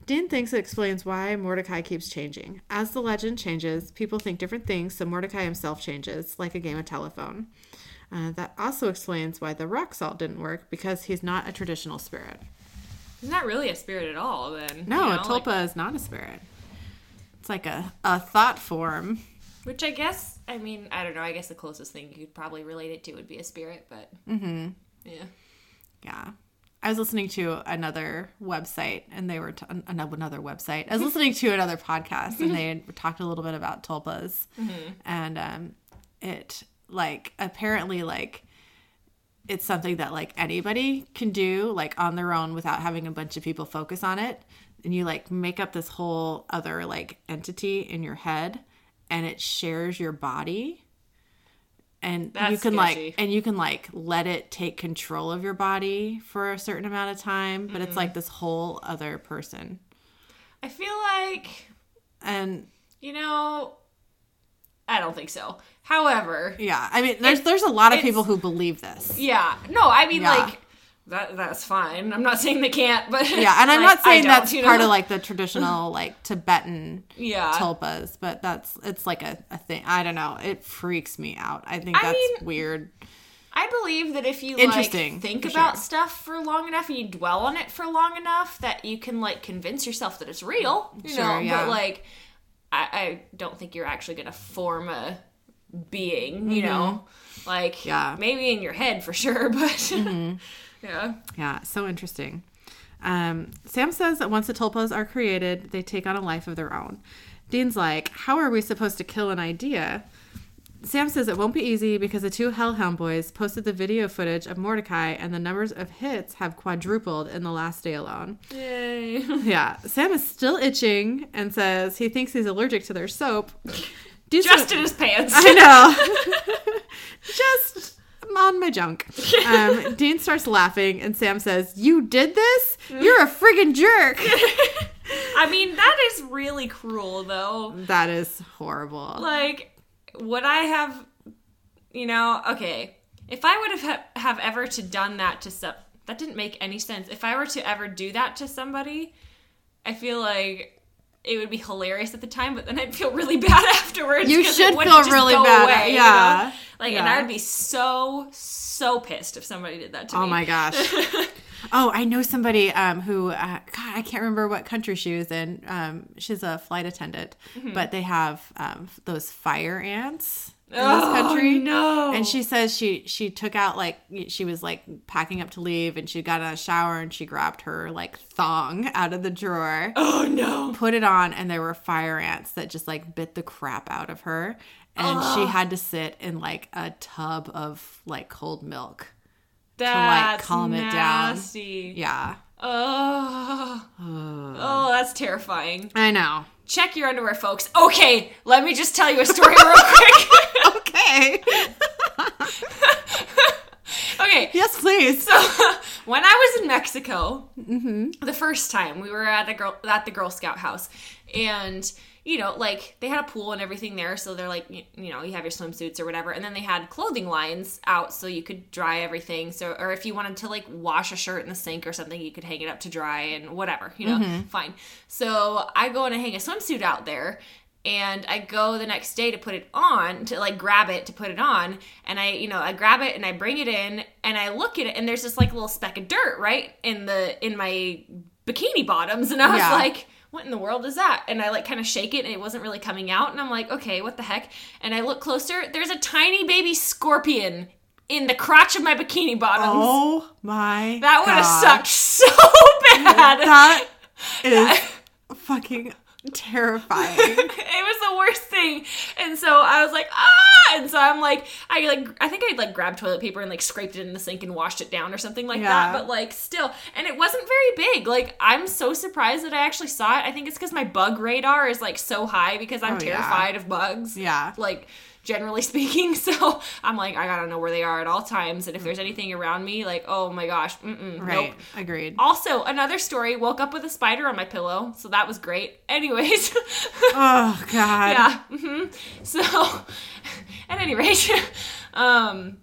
Dean thinks it explains why Mordecai keeps changing. As the legend changes, people think different things, so Mordecai himself changes, like a game of telephone. Uh, that also explains why the rock salt didn't work, because he's not a traditional spirit. He's not really a spirit at all, then. No, you a tulpa like- is not a spirit. It's like a, a thought form. which I guess, I mean, I don't know. I guess the closest thing you could probably relate it to would be a spirit, but. Mm-hmm. Yeah. Yeah. I was listening to another website and they were t- an- another website. I was [LAUGHS] listening to another podcast and they talked a little bit about tulpas. And um it like apparently like it's something that like anybody can do like on their own without having a bunch of people focus on it. And you like make up this whole other like entity in your head and it shares your body and you can sketchy. like and you can like let it take control of your body for a certain amount of time, but it's Mm-hmm. like this whole other person. I feel like And you know, I don't think so. However, yeah, I mean, there's there's a lot of people who believe this. yeah, no, I mean Yeah. like that. That's fine. I'm not saying they can't, but [LAUGHS] Yeah, and I'm [LAUGHS] like, not saying that's you part of like the traditional [LAUGHS] like Tibetan yeah. tulpas, but that's it's like a, a thing. I don't know. It freaks me out. I think I that's mean, weird. I believe that if you Interesting, like think about sure. stuff for long enough and you dwell on it for long enough that you can like convince yourself that it's real, you Sure, know. yeah. But like, I, I don't think you're actually gonna form a being, you know. Like, Mm-hmm. Yeah. Mm-hmm. maybe in your head for sure, [LAUGHS] but yeah, Yeah, so interesting. Um, Sam says that once the tulpas are created, they take on a life of their own. Dean's like, How are we supposed to kill an idea? Sam says it won't be easy because the two Hellhound boys posted the video footage of Mordecai, and the numbers of hits have quadrupled in the last day alone. yay. [LAUGHS] Yeah, Sam is still itching and says he thinks he's allergic to their soap. [LAUGHS] Dean's Just in his pants. I know. [LAUGHS] Just on my junk. Um, Dean starts laughing, and Sam says, "You did this? You're a friggin' jerk." I mean, that is really cruel, though. that is horrible. Like, would I have, you know, okay, if I would have ha- have ever to done that to some, that didn't make any sense. If I were to ever do that to somebody, I feel like it would be hilarious at the time, but then I'd feel really [LAUGHS] bad afterwards. You should feel really bad, away, you yeah, know? Like, and. I would be so so pissed if somebody did that to oh me. Oh my gosh. [LAUGHS] Oh, I know somebody um, who, uh, God, I can't remember what country she was in. Um, she's a flight attendant, Mm-hmm. but they have um, those fire ants in Oh, this country. no. And she says she she took out like she was like packing up to leave, and she got in a shower and she grabbed her like thong out of the drawer, Oh no. put it on, and there were fire ants that just like bit the crap out of her, and she had to sit in like a tub of like cold milk. That's calm it down. Yeah. Oh. oh, that's terrifying. I know. Check your underwear, folks. Okay, let me just tell you a story real quick. [LAUGHS] Okay. [LAUGHS] okay, yes, please. So, [LAUGHS] when I was in Mexico, mm-hmm. the first time we were at a girl at the Girl Scout house, and you know, like they had a pool and everything there, so they're like, you, you know, you have your swimsuits or whatever, and then they had clothing lines out so you could dry everything. So, or if you wanted to like wash a shirt in the sink or something, you could hang it up to dry and whatever, you know, mm-hmm. fine. So I go and I hang a swimsuit out there. and I go the next day to put it on to like grab it to put it on and I you know I grab it and I bring it in and I look at it and there's this like little speck of dirt right in the in my bikini bottoms and I was Yeah. like what in the world is that? And I like kind of shake it and it wasn't really coming out and I'm like okay what the heck? And I look closer there's a tiny baby scorpion in the crotch of my bikini bottoms. Oh my that would have sucked [LAUGHS] so bad. That [LAUGHS] is fucking terrifying. [LAUGHS] it was the worst thing. And so I was like, ah! And so I'm like, I like, I think I'd like grabbed toilet paper and like scraped it in the sink and washed it down or something like Yeah. that. But like, still, and it wasn't very big. Like, I'm so surprised that I actually saw it. I think it's because my bug radar is like so high because I'm Oh, yeah. terrified of bugs. Yeah. Like, generally [LAUGHS] speaking. So I'm like, I gotta know where they are at all times. And if there's anything around me, like, oh my gosh, mm-mm, Right. nope. Agreed. Also, another story. Woke up with a spider on my pillow, so that was great. [LAUGHS] Anyways, Oh [LAUGHS] God. yeah. Mm-hmm. So, at any rate, um,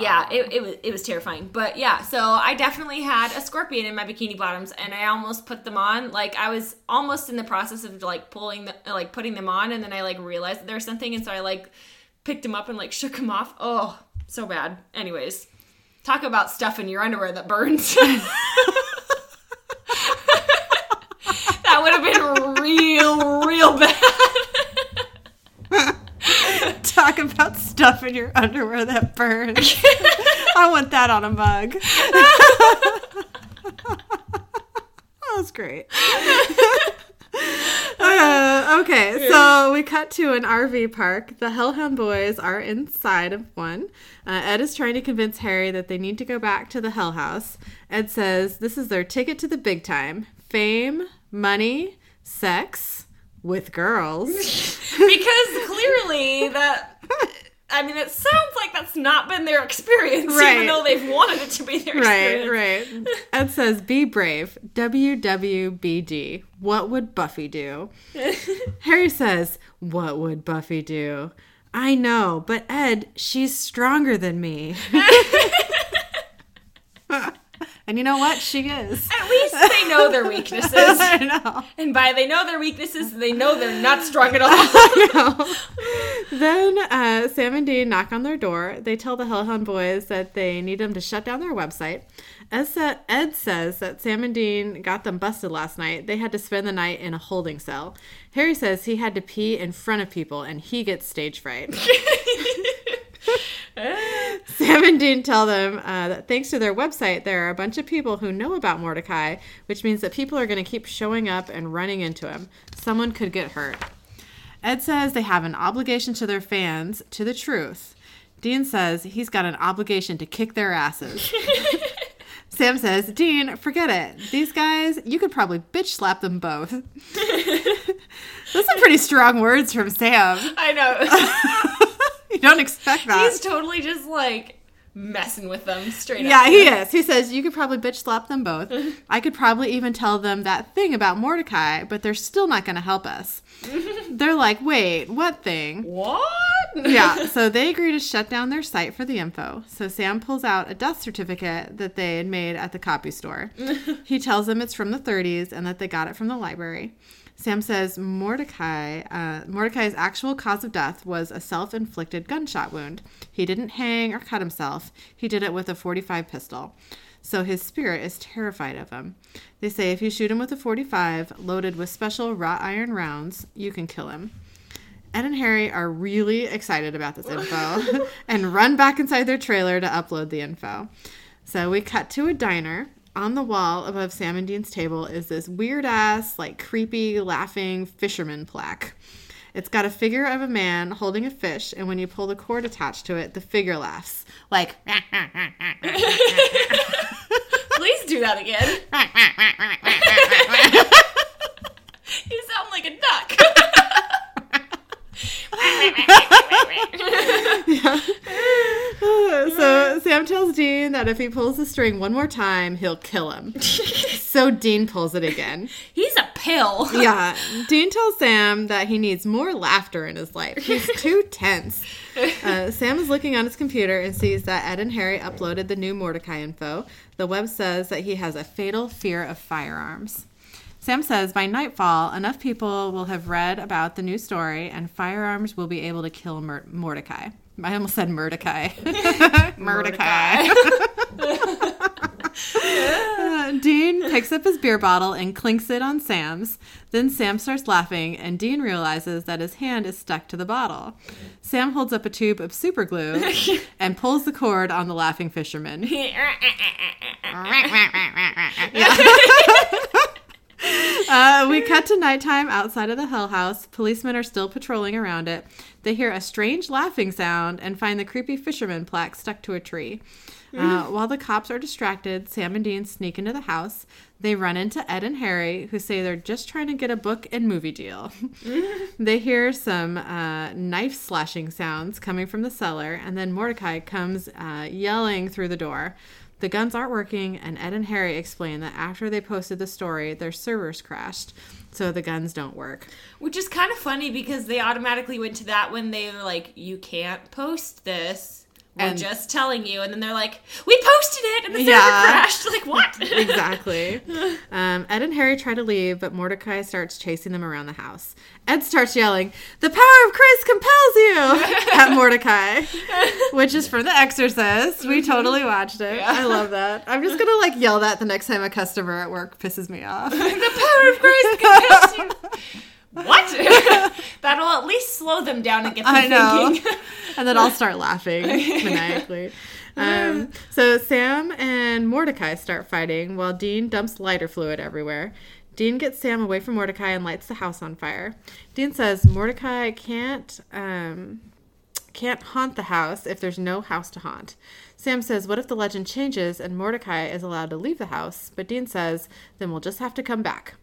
Yeah, it, it was it was terrifying. But yeah, so I definitely had a scorpion in my bikini bottoms, and I almost put them on. Like I was almost in the process of like pulling the like putting them on, and then I like realized there was something, and so I like picked them up and like shook them off. Oh, so bad. Anyways, talk about stuff in your underwear that burns. [LAUGHS] that would have been real, real bad. Talk about stuff in your underwear that burns. [LAUGHS] I want that on a mug. [LAUGHS] that was great. [LAUGHS] Uh, okay, so we cut to an RV park. The Hellhound boys are inside of one. Uh, Ed is trying to convince Harry that they need to go back to the Hell House. Ed says this is their ticket to the big time fame, money, sex with girls. because clearly that I mean, it sounds like that's not been their experience, Right. even though they've wanted it to be their Right, experience. right. [LAUGHS] Ed says, "Be brave." WWBD. What would Buffy do? [LAUGHS] Harry says, "What would Buffy do?" I know, but Ed, she's stronger than me. [LAUGHS] and you know what? She is. At least they know their weaknesses. [LAUGHS] I know. And by they know their weaknesses, they know they're not [LAUGHS] strong at all. then uh, Sam and Dean knock on their door. They tell the Hellhound boys that they need them to shut down their website. Ed, Ed says that Sam and Dean got them busted last night. They had to spend the night in a holding cell. Harry says he had to pee in front of people and he gets stage fright. [LAUGHS] [LAUGHS] Sam and Dean tell them uh, that thanks to their website, there are a bunch of people who know about Mordecai, which means that people are going to keep showing up and running into him. Someone could get hurt. Ed says they have an obligation to their fans, to the truth. Dean says he's got an obligation to kick their asses. [LAUGHS] Sam says, Dean, forget it. These guys, you could probably bitch slap them both. [LAUGHS] Those are pretty strong words from Sam. I know. [LAUGHS] you don't expect that. He's totally just like messing with them straight Yeah, up. Yeah, he is. He says you could probably bitch slap them both. [LAUGHS] I could probably even tell them that thing about Mordecai, but they're still not going to help us. [LAUGHS] they're like, wait, what thing? What? Yeah, so they agree to shut down their site for the info. So Sam pulls out a death certificate that they had made at the copy store. he tells them it's from the 30s and that they got it from the library. Sam says Mordecai, uh, Mordecai's actual cause of death was a self-inflicted gunshot wound. He didn't hang or cut himself. He did it with a 45 pistol. So his spirit is terrified of him. They say if you shoot him with a 45 loaded with special wrought iron rounds, you can kill him. Ed and Harry are really excited about this info [LAUGHS] and run back inside their trailer to upload the info. So we cut to a diner. On the wall above Sam and Dean's table is this weird ass, like creepy, laughing fisherman plaque. It's got a figure of a man holding a fish, and when you pull the cord attached to it, the figure laughs. Like, [LAUGHS] Please do that again. [LAUGHS] [LAUGHS] You sound like a duck. [LAUGHS] so Sam tells Dean that if he pulls the string one more time, he'll kill him. [LAUGHS] so Dean pulls it again. He's a pill. [LAUGHS] Yeah. Dean tells Sam that he needs more laughter in his life. He's too tense. Uh, Sam is looking on his computer and sees that Ed and Harry uploaded the new Mordecai info. The web says that he has a fatal fear of firearms. Sam says by nightfall, enough people will have read about the new story and firearms will be able to kill Mor- Mordecai. I almost said Mortdecai. [LAUGHS] [LAUGHS] Mordecai. [LAUGHS] Uh, Dean picks up his beer bottle and clinks it on Sam's. Then Sam starts laughing, and Dean realizes that his hand is stuck to the bottle. Sam holds up a tube of super glue and pulls the cord on the laughing fisherman. [LAUGHS] Uh, we cut to nighttime outside of the Hell House. Policemen are still patrolling around it. They hear a strange laughing sound and find the creepy fisherman plaque stuck to a tree. Uh, while the cops are distracted, Sam and Dean sneak into the house. They run into Ed and Harry, who say they're just trying to get a book and movie deal. [LAUGHS] they hear some uh, knife slashing sounds coming from the cellar, and then Mordecai comes uh, yelling through the door. The guns aren't working, and Ed and Harry explain that after they posted the story, their servers crashed, so the guns don't work. Which is kind of funny because they automatically went to that when they were like, you can't post this. We're And- just telling you. And then they're like, we posted it and the server crashed. [LAUGHS] Like, what? [LAUGHS] exactly. [LAUGHS] Um, Ed and Harry try to leave, but Mordecai starts chasing them around the house. Ed starts yelling, "The power of Christ compels you!" at Mordecai, which is from The Exorcist. We totally watched it. Yeah. I love that. I'm just gonna like yell that the next time a customer at work pisses me off. the power of grace compels you. What? [LAUGHS] That'll at least slow them down and get them I know. thinking. [LAUGHS] and then I'll start laughing [LAUGHS] maniacally. Um, so Sam and Mordecai start fighting while Dean dumps lighter fluid everywhere. Dean gets Sam away from Mordecai and lights the house on fire. Dean says Mordecai can't um, can't haunt the house if there's no house to haunt. Sam says, "What if the legend changes and Mordecai is allowed to leave the house?" But Dean says, "Then we'll just have to come back."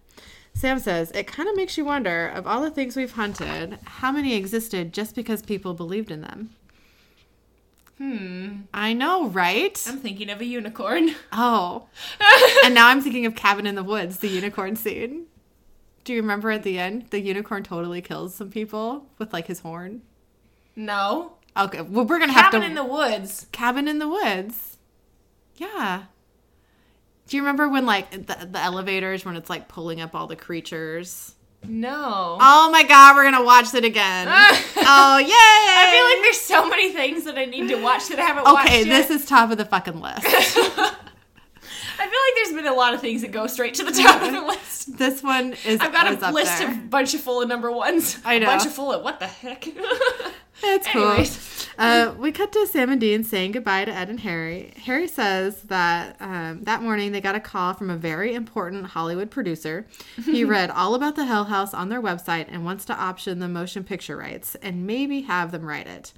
Sam says, It kind of makes you wonder of all the things we've hunted, how many existed just because people believed in them? Hmm. I know, right? I'm thinking of a unicorn. [LAUGHS] Oh. and now I'm thinking of Cabin in the Woods, the unicorn scene. Do you remember at the end, the unicorn totally kills some people with like his horn? No. Okay, well, we're gonna have to. Cabin in the woods. Cabin in the Woods. Yeah. Do you remember when like the, the elevators when it's like pulling up all the creatures? No. Oh my god, we're gonna watch it again. [LAUGHS] oh yay! I feel like there's so many things that I need to watch that I haven't watched Okay, this is top of the fucking list. [LAUGHS] I feel like there's been a lot of things that go straight to the top of the [LAUGHS] list. this one is. I've got a list there. of bunch of full of number ones. I know. A bunch of full of what the heck? It's cool. [LAUGHS] Uh, we cut to Sam and Dean saying goodbye to Ed and Harry. Harry says that um, that morning they got a call from a very important Hollywood producer. He [LAUGHS] read all about the Hell House on their website and wants to option the motion picture rights and maybe have them write it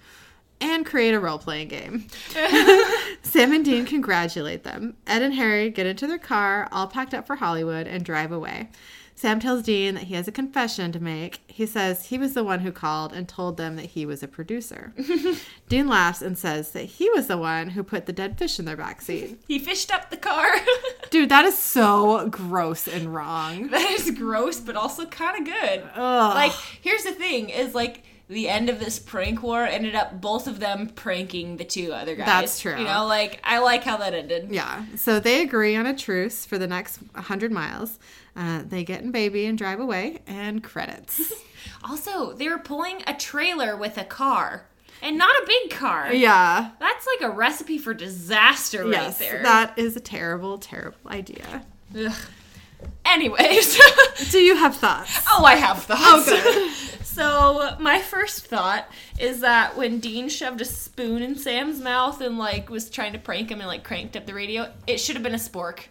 and create a role playing game. [LAUGHS] Sam and Dean congratulate them. Ed and Harry get into their car, all packed up for Hollywood, and drive away. Sam tells Dean that he has a confession to make. He says he was the one who called and told them that he was a producer. [LAUGHS] Dean laughs and says that he was the one who put the dead fish in their backseat. he fished up the car. [LAUGHS] Dude, that is so gross and wrong. that is gross, but also kind of good. Ugh. Like, here's the thing: is like the end of this prank war ended up both of them pranking the two other guys. That's true. You know, like I like how that ended. Yeah, so they agree on a truce for the next 100 miles. Uh, they get in baby and drive away, and credits. [LAUGHS] Also, they were pulling a trailer with a car, and not a big car. yeah. That's like a recipe for disaster right Yes, there. that is a terrible, terrible idea. Ugh. Anyways, [LAUGHS] Do you have thoughts? oh, I have thoughts. Oh, [LAUGHS] good. So my first thought is that when Dean shoved a spoon in Sam's mouth and like was trying to prank him and like cranked up the radio, it should have been a spork.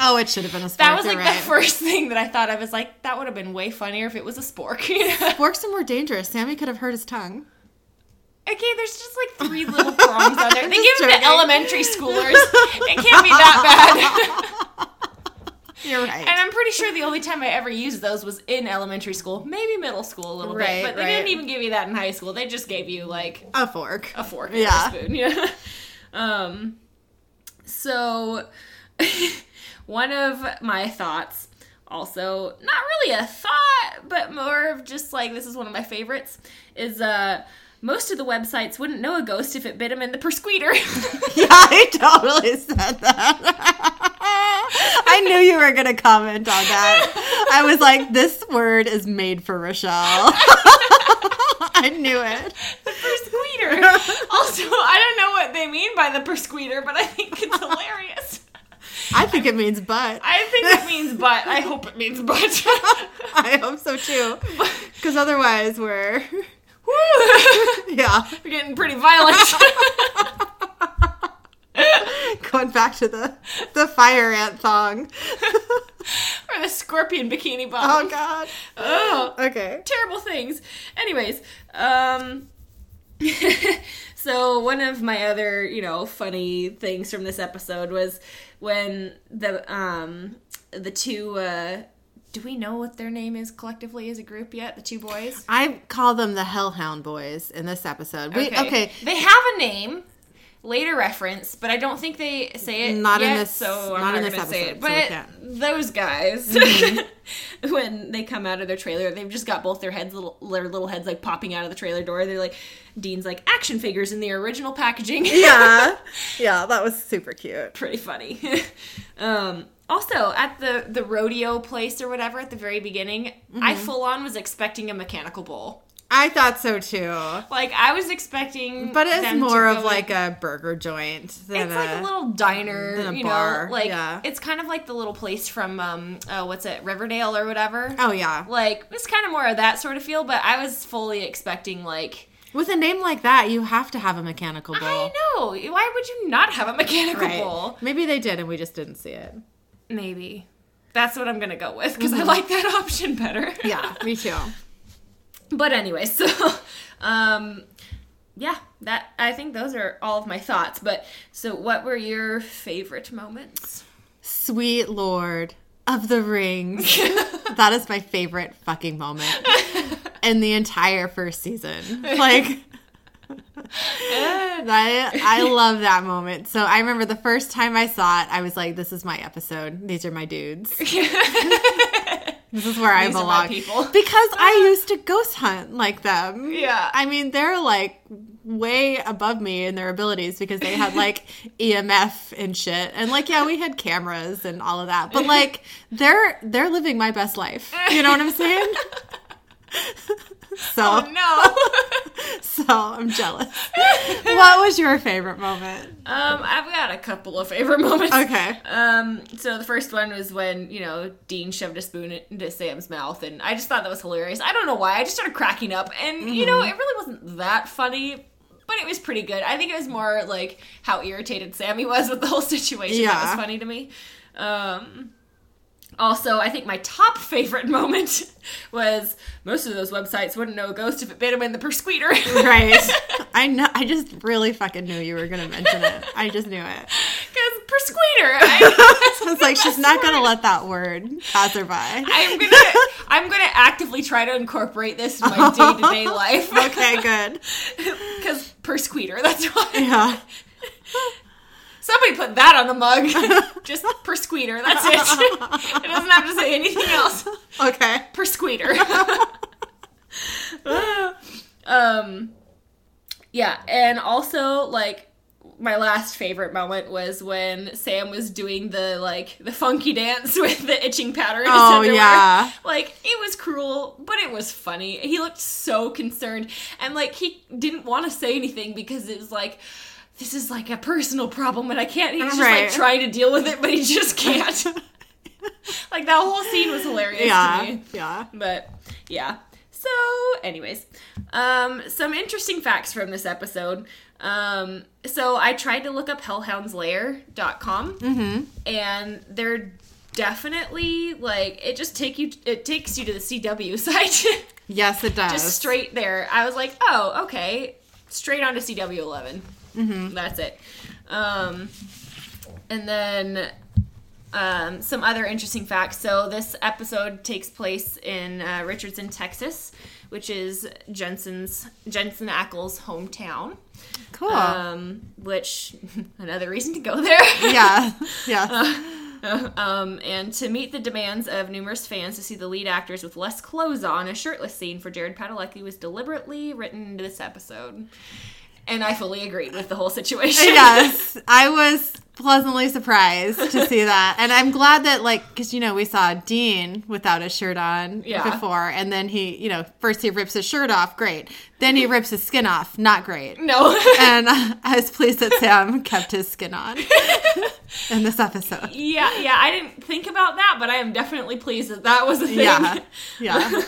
Oh, it should have been a spork. That was like you're the first thing that I thought of. Was like that would have been way funnier if it was a spork. [LAUGHS] Sporks are more dangerous. Sammy could have hurt his tongue. Okay, there's just like three little prongs on there. [LAUGHS] They give them to elementary schoolers. It can't be that bad. [LAUGHS] You're right. And I'm pretty sure the only time I ever used those was in elementary school, maybe middle school a little Right, bit, but they right. didn't even give you that in high school. They just gave you like a fork. a fork Yeah. a spoon. [LAUGHS] Yeah. Um. So, [LAUGHS] one of my thoughts, also not really a thought, but more of just like this is one of my favorites, is uh. Most of the websites wouldn't know a ghost if it bit them in the persqueeter. [LAUGHS] [LAUGHS] Yeah, I totally said that. [LAUGHS] I knew you were going to comment on that. I was like, this word is made for Rochelle. I knew it. The persqueeter. also, I don't know what they mean by the persqueeter, but I think it's hilarious. I think it means butt. I think it means butt. I hope it means butt. I hope so too. Because otherwise, we're. Woo! [LAUGHS] Yeah. We're getting pretty violent. [LAUGHS] Going back to the, the fire ant thong. [LAUGHS] or the scorpion bikini bomb. Oh. God. Oh, Okay. terrible things. Anyways, um so one of my other, you know, funny things from this episode was when the um the two uh do we know what their name is collectively as a group yet? The two boys? I call them the Hellhound Boys in this episode. We, okay. They have a name. Later reference, but I don't think they say it. Not in yet, this- so I'm not not, in this gonna say episode, it. so But. Mm-hmm. those guys, [LAUGHS] when they come out of their trailer, they've just got both their heads, little their little heads, like popping out of the trailer door. They're like Dean's like action figures in the original packaging. Yeah. [LAUGHS] Yeah, that was super cute. pretty funny. [LAUGHS] um, also, at the the rodeo place or whatever at the very beginning, I Mm-hmm. full on was expecting a mechanical bull. I thought so too. Like I was expecting, But it's them to more of like a burger joint than It's like a little diner, than a you bar, know. Like yeah. it's kind of like the little place from um, uh, what's it, Riverdale or whatever. Oh yeah. Like it's kind of more of that sort of feel. But I was fully expecting like With a name like that, you have to have a mechanical bull. I know. Why would you not have a mechanical Right. bull? Maybe they did and we just didn't see it. Maybe that's what I'm gonna go with because I like that [LAUGHS] option better. Mm-hmm. Yeah, me too. [LAUGHS] But anyway, so [LAUGHS] um yeah, that I think those are all of my thoughts. But so what were your favorite moments? Sweet Lord of the Rings. that is my favorite fucking moment in the entire first season. Like I, I love that moment. So I remember the first time I saw it, I was like, "This is my episode. These are my dudes. [LAUGHS] This is where I These my belong." people. Because I [LAUGHS] used to ghost hunt like them. Yeah. I mean, they're like way above me in their abilities because they had like [LAUGHS] EMF and shit. And like, yeah, we had cameras and all of that. But like, they're they're living my best life. You know what I'm saying? [LAUGHS] So, Oh no. [LAUGHS] so I'm jealous. [LAUGHS] what was your favorite moment? um, I've got a couple of favorite moments. Okay. Um, so the first one was when, you know, Dean shoved a spoon into Sam's mouth and I just thought that was hilarious. I don't know why. I just started cracking up and you know, it really wasn't that funny, but it was pretty good. I think it was more like how irritated Sammy was with the whole situation that Yeah. was funny to me. Um also, I think my top favorite [LAUGHS] moment was most of those websites wouldn't know a ghost if it bit him in the persqueeter. [LAUGHS] Right. I know. I just really fucking knew you were gonna mention it. I just knew it. Because persqueeter. [LAUGHS] I, I was like, she's not gonna let that word pass her by. I'm gonna I'm gonna actively try to incorporate this in my day to day life. Okay, good. Because persqueeter, that's why. Yeah. Somebody put that on the mug. [LAUGHS] Just persqueeter, that's it. it doesn't have to say anything else. Okay. Persqueeter. [LAUGHS] um yeah, and also like my last favorite moment was when Sam was doing the like the funky dance [LAUGHS] with the itching powder Oh, underwear. yeah. Like it was cruel, but it was funny. He looked so concerned and like he didn't want to say anything because it was like this is like a personal problem and I can't he's just Right. like trying to deal with it but he [LAUGHS] just can't. [LAUGHS] like that whole scene was hilarious to Yeah. me. Yeah. But yeah. So, anyways, um, some interesting facts from this episode. Um, so I tried to look up hellhoundslair.com Mm-hmm. and they're definitely like it just take you it takes you to the CW [LAUGHS] site. Yes, it does. just straight there. I was like, "Oh, okay. Straight on to CW 11." Mm-hmm. That's it. Um, and then um, some other interesting facts. So this episode takes place in uh, Richardson, Texas, which is Jensen's Jensen Ackles' hometown. Cool. Um, which [LAUGHS] another reason to go there. yeah. [LAUGHS] Yeah. um, and to meet the demands of numerous fans to see the lead actors with less clothes on, a shirtless scene for Jared Padalecki was deliberately written into this episode. And I fully agreed with the whole situation. yes, I was pleasantly surprised to see [LAUGHS] that, and I'm glad that like because you know we saw Dean without a shirt on Yeah. before, and then he you know first he rips his shirt off, great, then he rips his skin off, not great. no. [LAUGHS] And [LAUGHS] I was pleased that Sam kept his skin on in this episode. yeah, yeah, I didn't think about that, but I am definitely pleased that that was a thing. Yeah, yeah.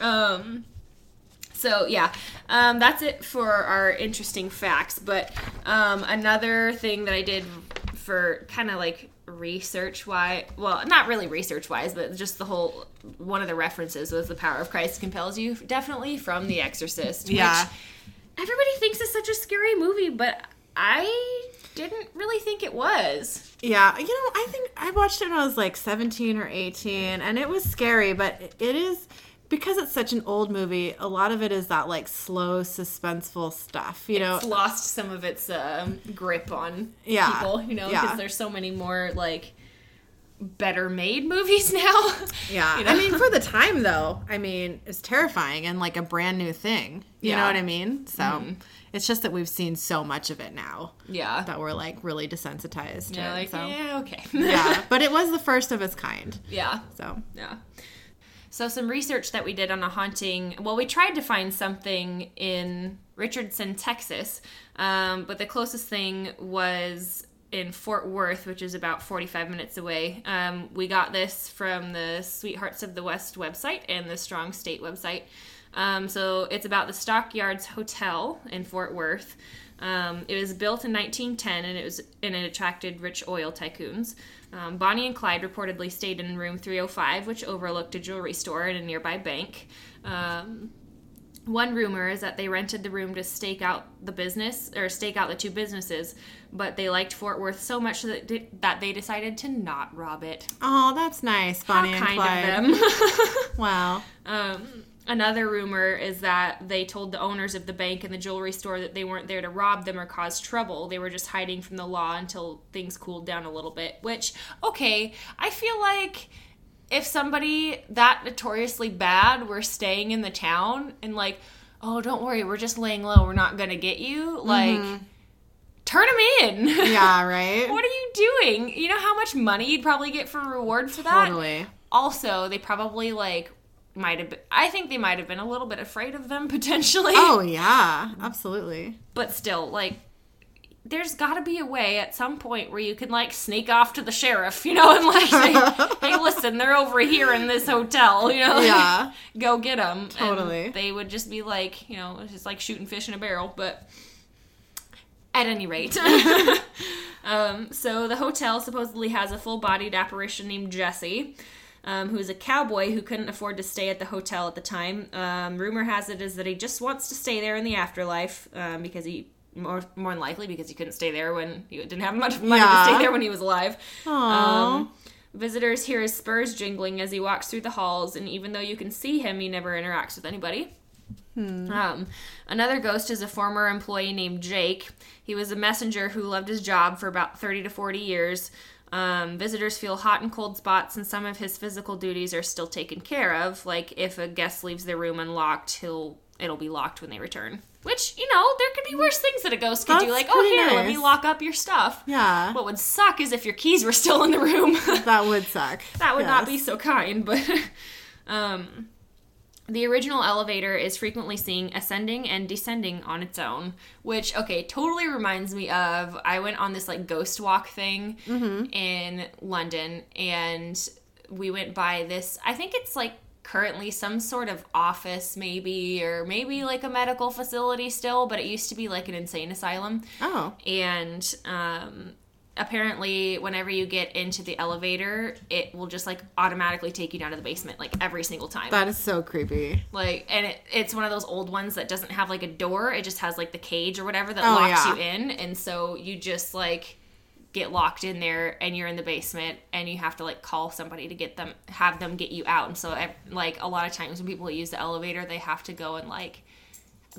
Um, so yeah, um, that's it for our interesting facts. But um, another thing that I did for kind of like research wise, well, not really research wise, but just the whole one of the references was the power of Christ compels you, definitely from The Exorcist. Yeah. Which everybody thinks is such a scary movie, but I didn't really think it was. Yeah, you know, I think I watched it when I was like 17 or 18, and it was scary, but it is because it's such an old movie. A lot of it is that like slow, suspenseful stuff. You know, It's lost some of its um, grip on Yeah, people, you know, because yeah. there's so many more like better made [LAUGHS] movies now. yeah. you know? I mean, for the [LAUGHS] time though, I mean, it's terrifying and like a brand new thing. You know what I mean? So it's just that we've seen so much of it now yeah. that we're like really desensitized to Yeah, it. like, so. yeah, okay. yeah, [LAUGHS] but it was the first of its kind. yeah. So Yeah. So some research that we did on a haunting. Well, we tried to find something in Richardson, Texas, um, but the closest thing was in Fort Worth, which is about 45 minutes away. Um, we got this from the Sweethearts of the West website and the Strange State website. Um, so it's about the Stockyards Hotel in Fort Worth. Um, it was built in 1910 and it was and it attracted rich oil tycoons. Um, Bonnie and Clyde reportedly stayed in room 305, which overlooked a jewelry store and a nearby bank. Um, one rumor is that they rented the room to stake out the business or stake out the two businesses, but they liked Fort Worth so much that that they decided to not rob it. Oh, that's nice, Bonnie How and kind Clyde. of them. [LAUGHS] Wow. Um, another rumor is that they told the owners of the bank and the jewelry store that they weren't there to rob them or cause trouble. They were just hiding from the law until things cooled down a little bit. Which, okay, I feel like if somebody that notoriously bad were staying in the town and like, oh, don't worry, we're just laying low, we're not gonna get you, mm-hmm. like. Turn them in. [LAUGHS] Yeah, right? what are you doing? You know how much money you'd probably get for reward for that? Totally. also they probably like might have been i think they might have been a little bit afraid of them [LAUGHS] potentially Oh, yeah. Absolutely. but still like there's got to be a way at some point where you can like sneak off to the sheriff you know and like say [LAUGHS] hey listen they're over here in this hotel you know Yeah. [LAUGHS] go get them Totally. they would just be like you know it's just like shooting fish in a barrel but at any rate um, so the hotel supposedly has a full-bodied apparition named jesse um, who's a cowboy who couldn't afford to stay at the hotel at the time um, rumor has it is that he just wants to stay there in the afterlife um, because he more, more than likely because he couldn't stay there when he didn't have much money to stay there when he was alive um, visitors hear his spurs jingling as he walks through the halls, and even though you can see him, he never interacts with anybody. Um, another ghost is a former employee named Jake. He was a messenger who loved his job for about 30 to 40 years. Um, visitors feel hot and cold spots, and some of his physical duties are still taken care of. Like if a guest leaves their room unlocked, he'll it'll be locked when they return. Which you know there could be worse things that a ghost could do. Like oh here, let me lock up your stuff. Yeah. What would suck is if your keys were still in the room. that would suck. [LAUGHS] that would not be so kind, but [LAUGHS] um the original elevator is frequently seen ascending and descending on its own, which okay, totally reminds me of I went on this like ghost walk thing in London and we went by this I think it's like currently some sort of office maybe or maybe like a medical facility still, but it used to be like an insane asylum Oh. and um, apparently whenever you get into the elevator it will just like automatically take you down to the basement like every single time That is so creepy. like and it, it's one of those old ones that doesn't have like a door it just has like the cage or whatever that Oh, locks yeah. you in and so you just like get locked in there and you're in the basement and you have to like call somebody to get them have them get you out and so like a lot of times when people use the elevator they have to go and like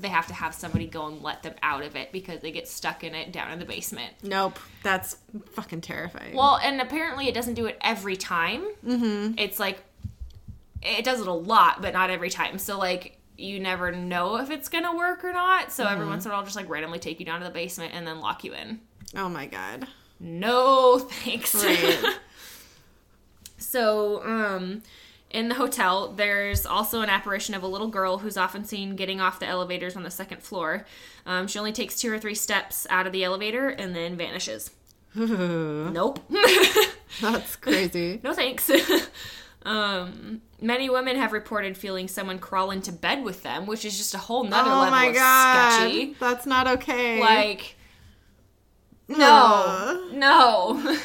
they have to have somebody go and let them out of it because they get stuck in it down in the basement Nope. That's fucking terrifying. well, and apparently it doesn't do it every time. Mm-hmm. It's like it does it a lot, but not every time. So like you never know if it's gonna work or not. So every once in a while, I'll just like randomly take you down to the basement and then lock you in. oh my god. No [LAUGHS] thanks. Right. [LAUGHS] So, um, in the hotel, there's also an apparition of a little girl who's often seen getting off the elevators on the second floor. Um, she only takes two or three steps out of the elevator and then vanishes. [LAUGHS] Nope. [LAUGHS] That's crazy. [LAUGHS] no thanks. um, many women have reported feeling someone crawl into bed with them, which is just a whole nother oh level my of god. sketchy. That's not okay. Like, no, no,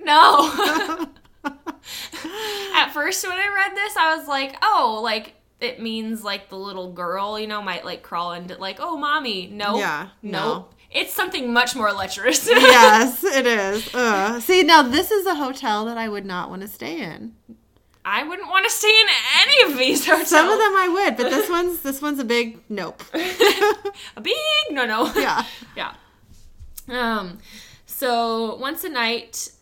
no. [LAUGHS] At first, when I read this, I was like, oh, like it means like the little girl, you know, might like crawl into like, oh, mommy. No, Yeah, no. no. It's something much more lecherous. [LAUGHS] yes, it is. Ugh. See, now this is a hotel that I would not want to stay in. I wouldn't want to stay in any of these [LAUGHS] hotels. Some of them I would, but this one's this one's a big nope. a big no, no. Yeah. yeah. Um, so once a night,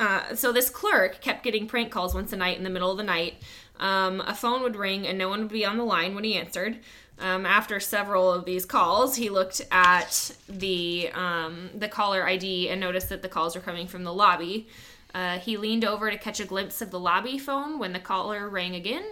uh, so this clerk kept getting prank calls once a night in the middle of the night. Um, a phone would ring and no one would be on the line when he answered. Um, after several of these calls, he looked at the um, the caller ID and noticed that the calls were coming from the lobby. Uh, he leaned over to catch a glimpse of the lobby phone when the caller rang again,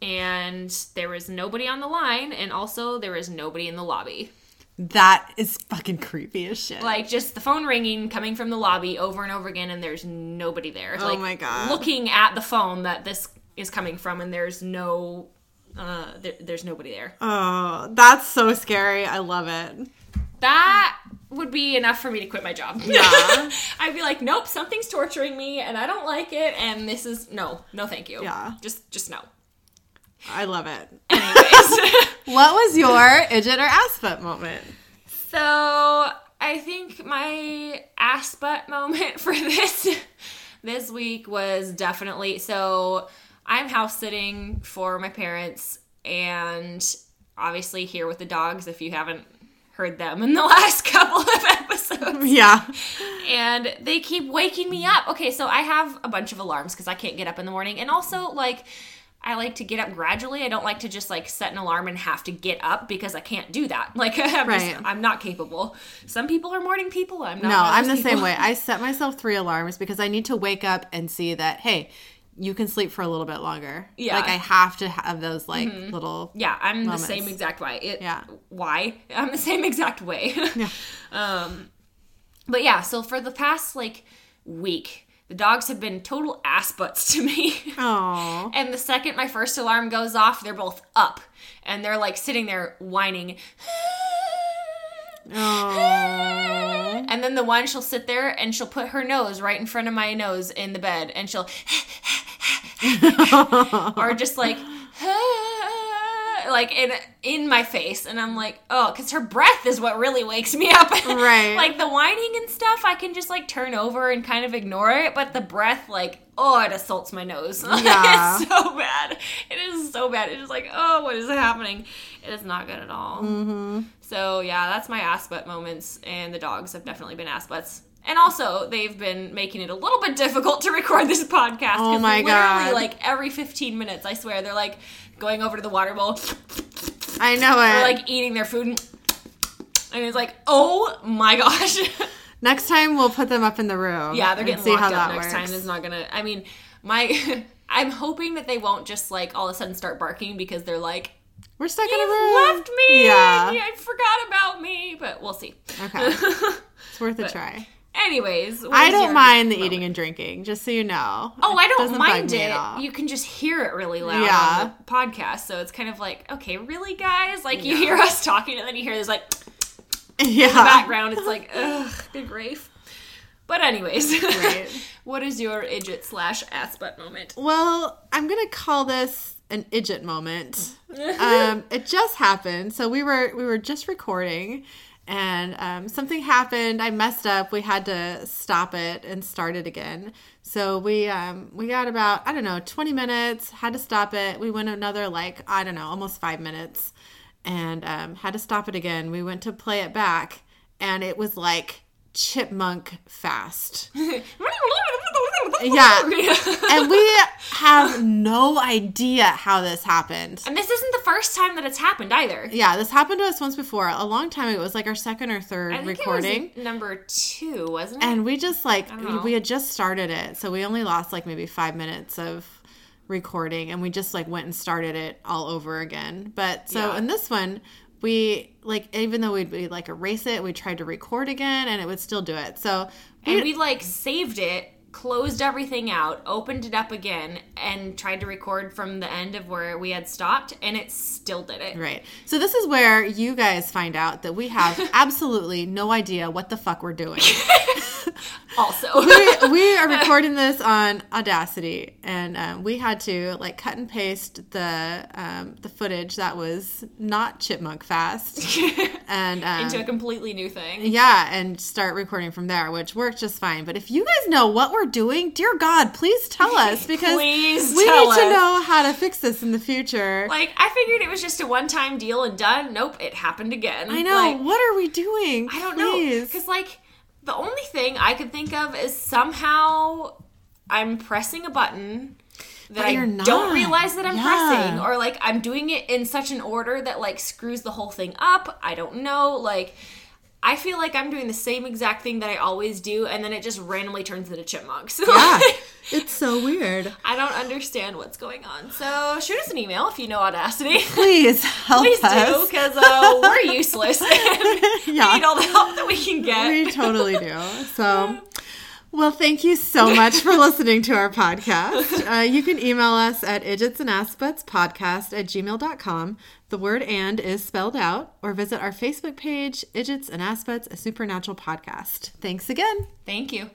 and there was nobody on the line, and also there was nobody in the lobby. That is fucking creepy as shit. Like just the phone ringing coming from the lobby over and over again, and there's nobody there. Oh like, my God. Looking at the phone that this is coming from, and there's no, uh, there, there's nobody there. oh, that's so scary. I love it. That would be enough for me to quit my job. Yeah. [LAUGHS] I'd be like, nope, something's torturing me, and I don't like it, and this is no, no, thank you. Yeah. just, just no. I love it. Anyways. [LAUGHS] What was your idjit or ass butt moment? So I think my ass butt moment [LAUGHS] for this this week was definitely so I'm house sitting for my parents and obviously here with the dogs if you haven't heard them in the [LAUGHS] last couple of episodes. Yeah. And they keep waking me up. Okay, so I have a bunch of alarms because I can't get up in the morning. And also, like, I like to get up gradually. I don't like to just like set an alarm and have to get up because I can't do that. [LAUGHS] Like I'm, Right. just, I'm not capable. Some people are morning people. I'm not. No, I'm the those same way. [LAUGHS] I set myself three alarms because I need to wake up and see that, hey, you can sleep for a little bit longer. Yeah. Like I have to have those like little Yeah, I'm Moments. the same exact way. It, Yeah. Why? [LAUGHS] I'm the same exact way. Yeah. um, but yeah, so for the past like week, the dogs have been total ass butts to me. [LAUGHS] Oh. And the second my first alarm goes off, they're both up and they're like sitting there whining. And then the one she'll sit there and she'll put her nose right in front of my nose in the bed and she'll [LAUGHS] [LAUGHS] or just like like in in my face and I'm like, "Oh, cuz her breath is what really wakes me up." [LAUGHS] Right. like the whining and stuff, I can just like turn over and kind of ignore it, but the breath like Oh, it assaults my nose. [LAUGHS] Yeah. it's so bad. It is so bad. It's just like, oh, what is happening? It is not good at all. Mm-hmm. So yeah, that's my ass butt moments, and the dogs have definitely been ass butts. And also, they've been making it a little bit [LAUGHS] difficult to record this podcast. Oh my literally, God. Like every 15 minutes, I swear, they're like going over to the water bowl, I know it. or like eating their food, and, and it's like, oh my gosh. [LAUGHS] Next time we'll put them up in the room. yeah, they're getting see locked how up next works. time. It's not gonna. I mean, my. [LAUGHS] I'm hoping that they won't just like all of a sudden start barking because they're like, We're stuck in a room. left me. Yeah. I forgot about me. But we'll see. Okay. [LAUGHS] It's worth a try. Anyways, I don't mind the moment? eating and drinking, just so you know. Oh, I don't mind it. You can just hear it really loud Yeah. on the podcast, so it's kind of like, okay, really, guys? Like you hear us talking, and then you hear this like yeah. [LAUGHS] in the background. It's like, [LAUGHS] ugh, good grief. But anyways, [LAUGHS] Right. what is your idjit slash ass butt moment? Well, I'm gonna call this an idjit moment. um, it just happened. So we were we were just recording, and um, something happened. I messed up. We had to stop it and start it again. So we um, we got about I don't know 20 minutes. Had to stop it. We went another like I don't know almost five minutes, and um, had to stop it again. We went to play it back, and it was like chipmunk fast. [LAUGHS] Yeah. [LAUGHS] and we have no idea how this happened. And this isn't first time that it's happened either. Yeah, this happened to us once before, a long time ago. It was like our second or third I think recording. it was number two, wasn't it? and we just like we had just started it, so we only lost like maybe five minutes of recording, and we just like went and started it all over again. But so Yeah. in this one, we like even though we'd, we like erase it, we tried to record again, and it would still do it. So and we like saved it, closed everything out, opened it up again, and tried to record from the end of where we had stopped, and it still did it. Right. So this is where you guys find out that we have [LAUGHS] absolutely no idea what the fuck we're doing. [LAUGHS] Also, [LAUGHS] we, we are recording this on Audacity, and um, we had to like cut and paste the um, the footage that was not chipmunk fast, and um, into a completely new thing. yeah, and start recording from there, which worked just fine. But if you guys know what we're doing, dear God, please tell [LAUGHS] us because Please we need to know how to fix this in the future. Like I figured it was just a one-time deal and done. Nope, it happened again. I know. Like, what are we doing? I don't know because like the only thing I could think of is somehow I'm pressing a button that I you're don't not. realize that I'm Yeah. pressing, or like I'm doing it in such an order that like screws the whole thing up. I don't know. Like I feel like I'm doing the same exact thing that I always do, and then it just randomly turns into chipmunks. [LAUGHS] Yeah, it's so weird. I don't understand what's going on. So shoot us an email if you know Audacity. [LAUGHS] Please help Please do, us. because uh, we're [LAUGHS] useless. Yeah. We need all the help that we can get. We totally do. So, well, thank you so much for listening to our podcast. Uh, you can email us at idjitsandassbuttspodcast at gmail.com. The word and is spelled out, or visit our Facebook page, Idjits and Ass Butts, a supernatural podcast. Thanks again. Thank you.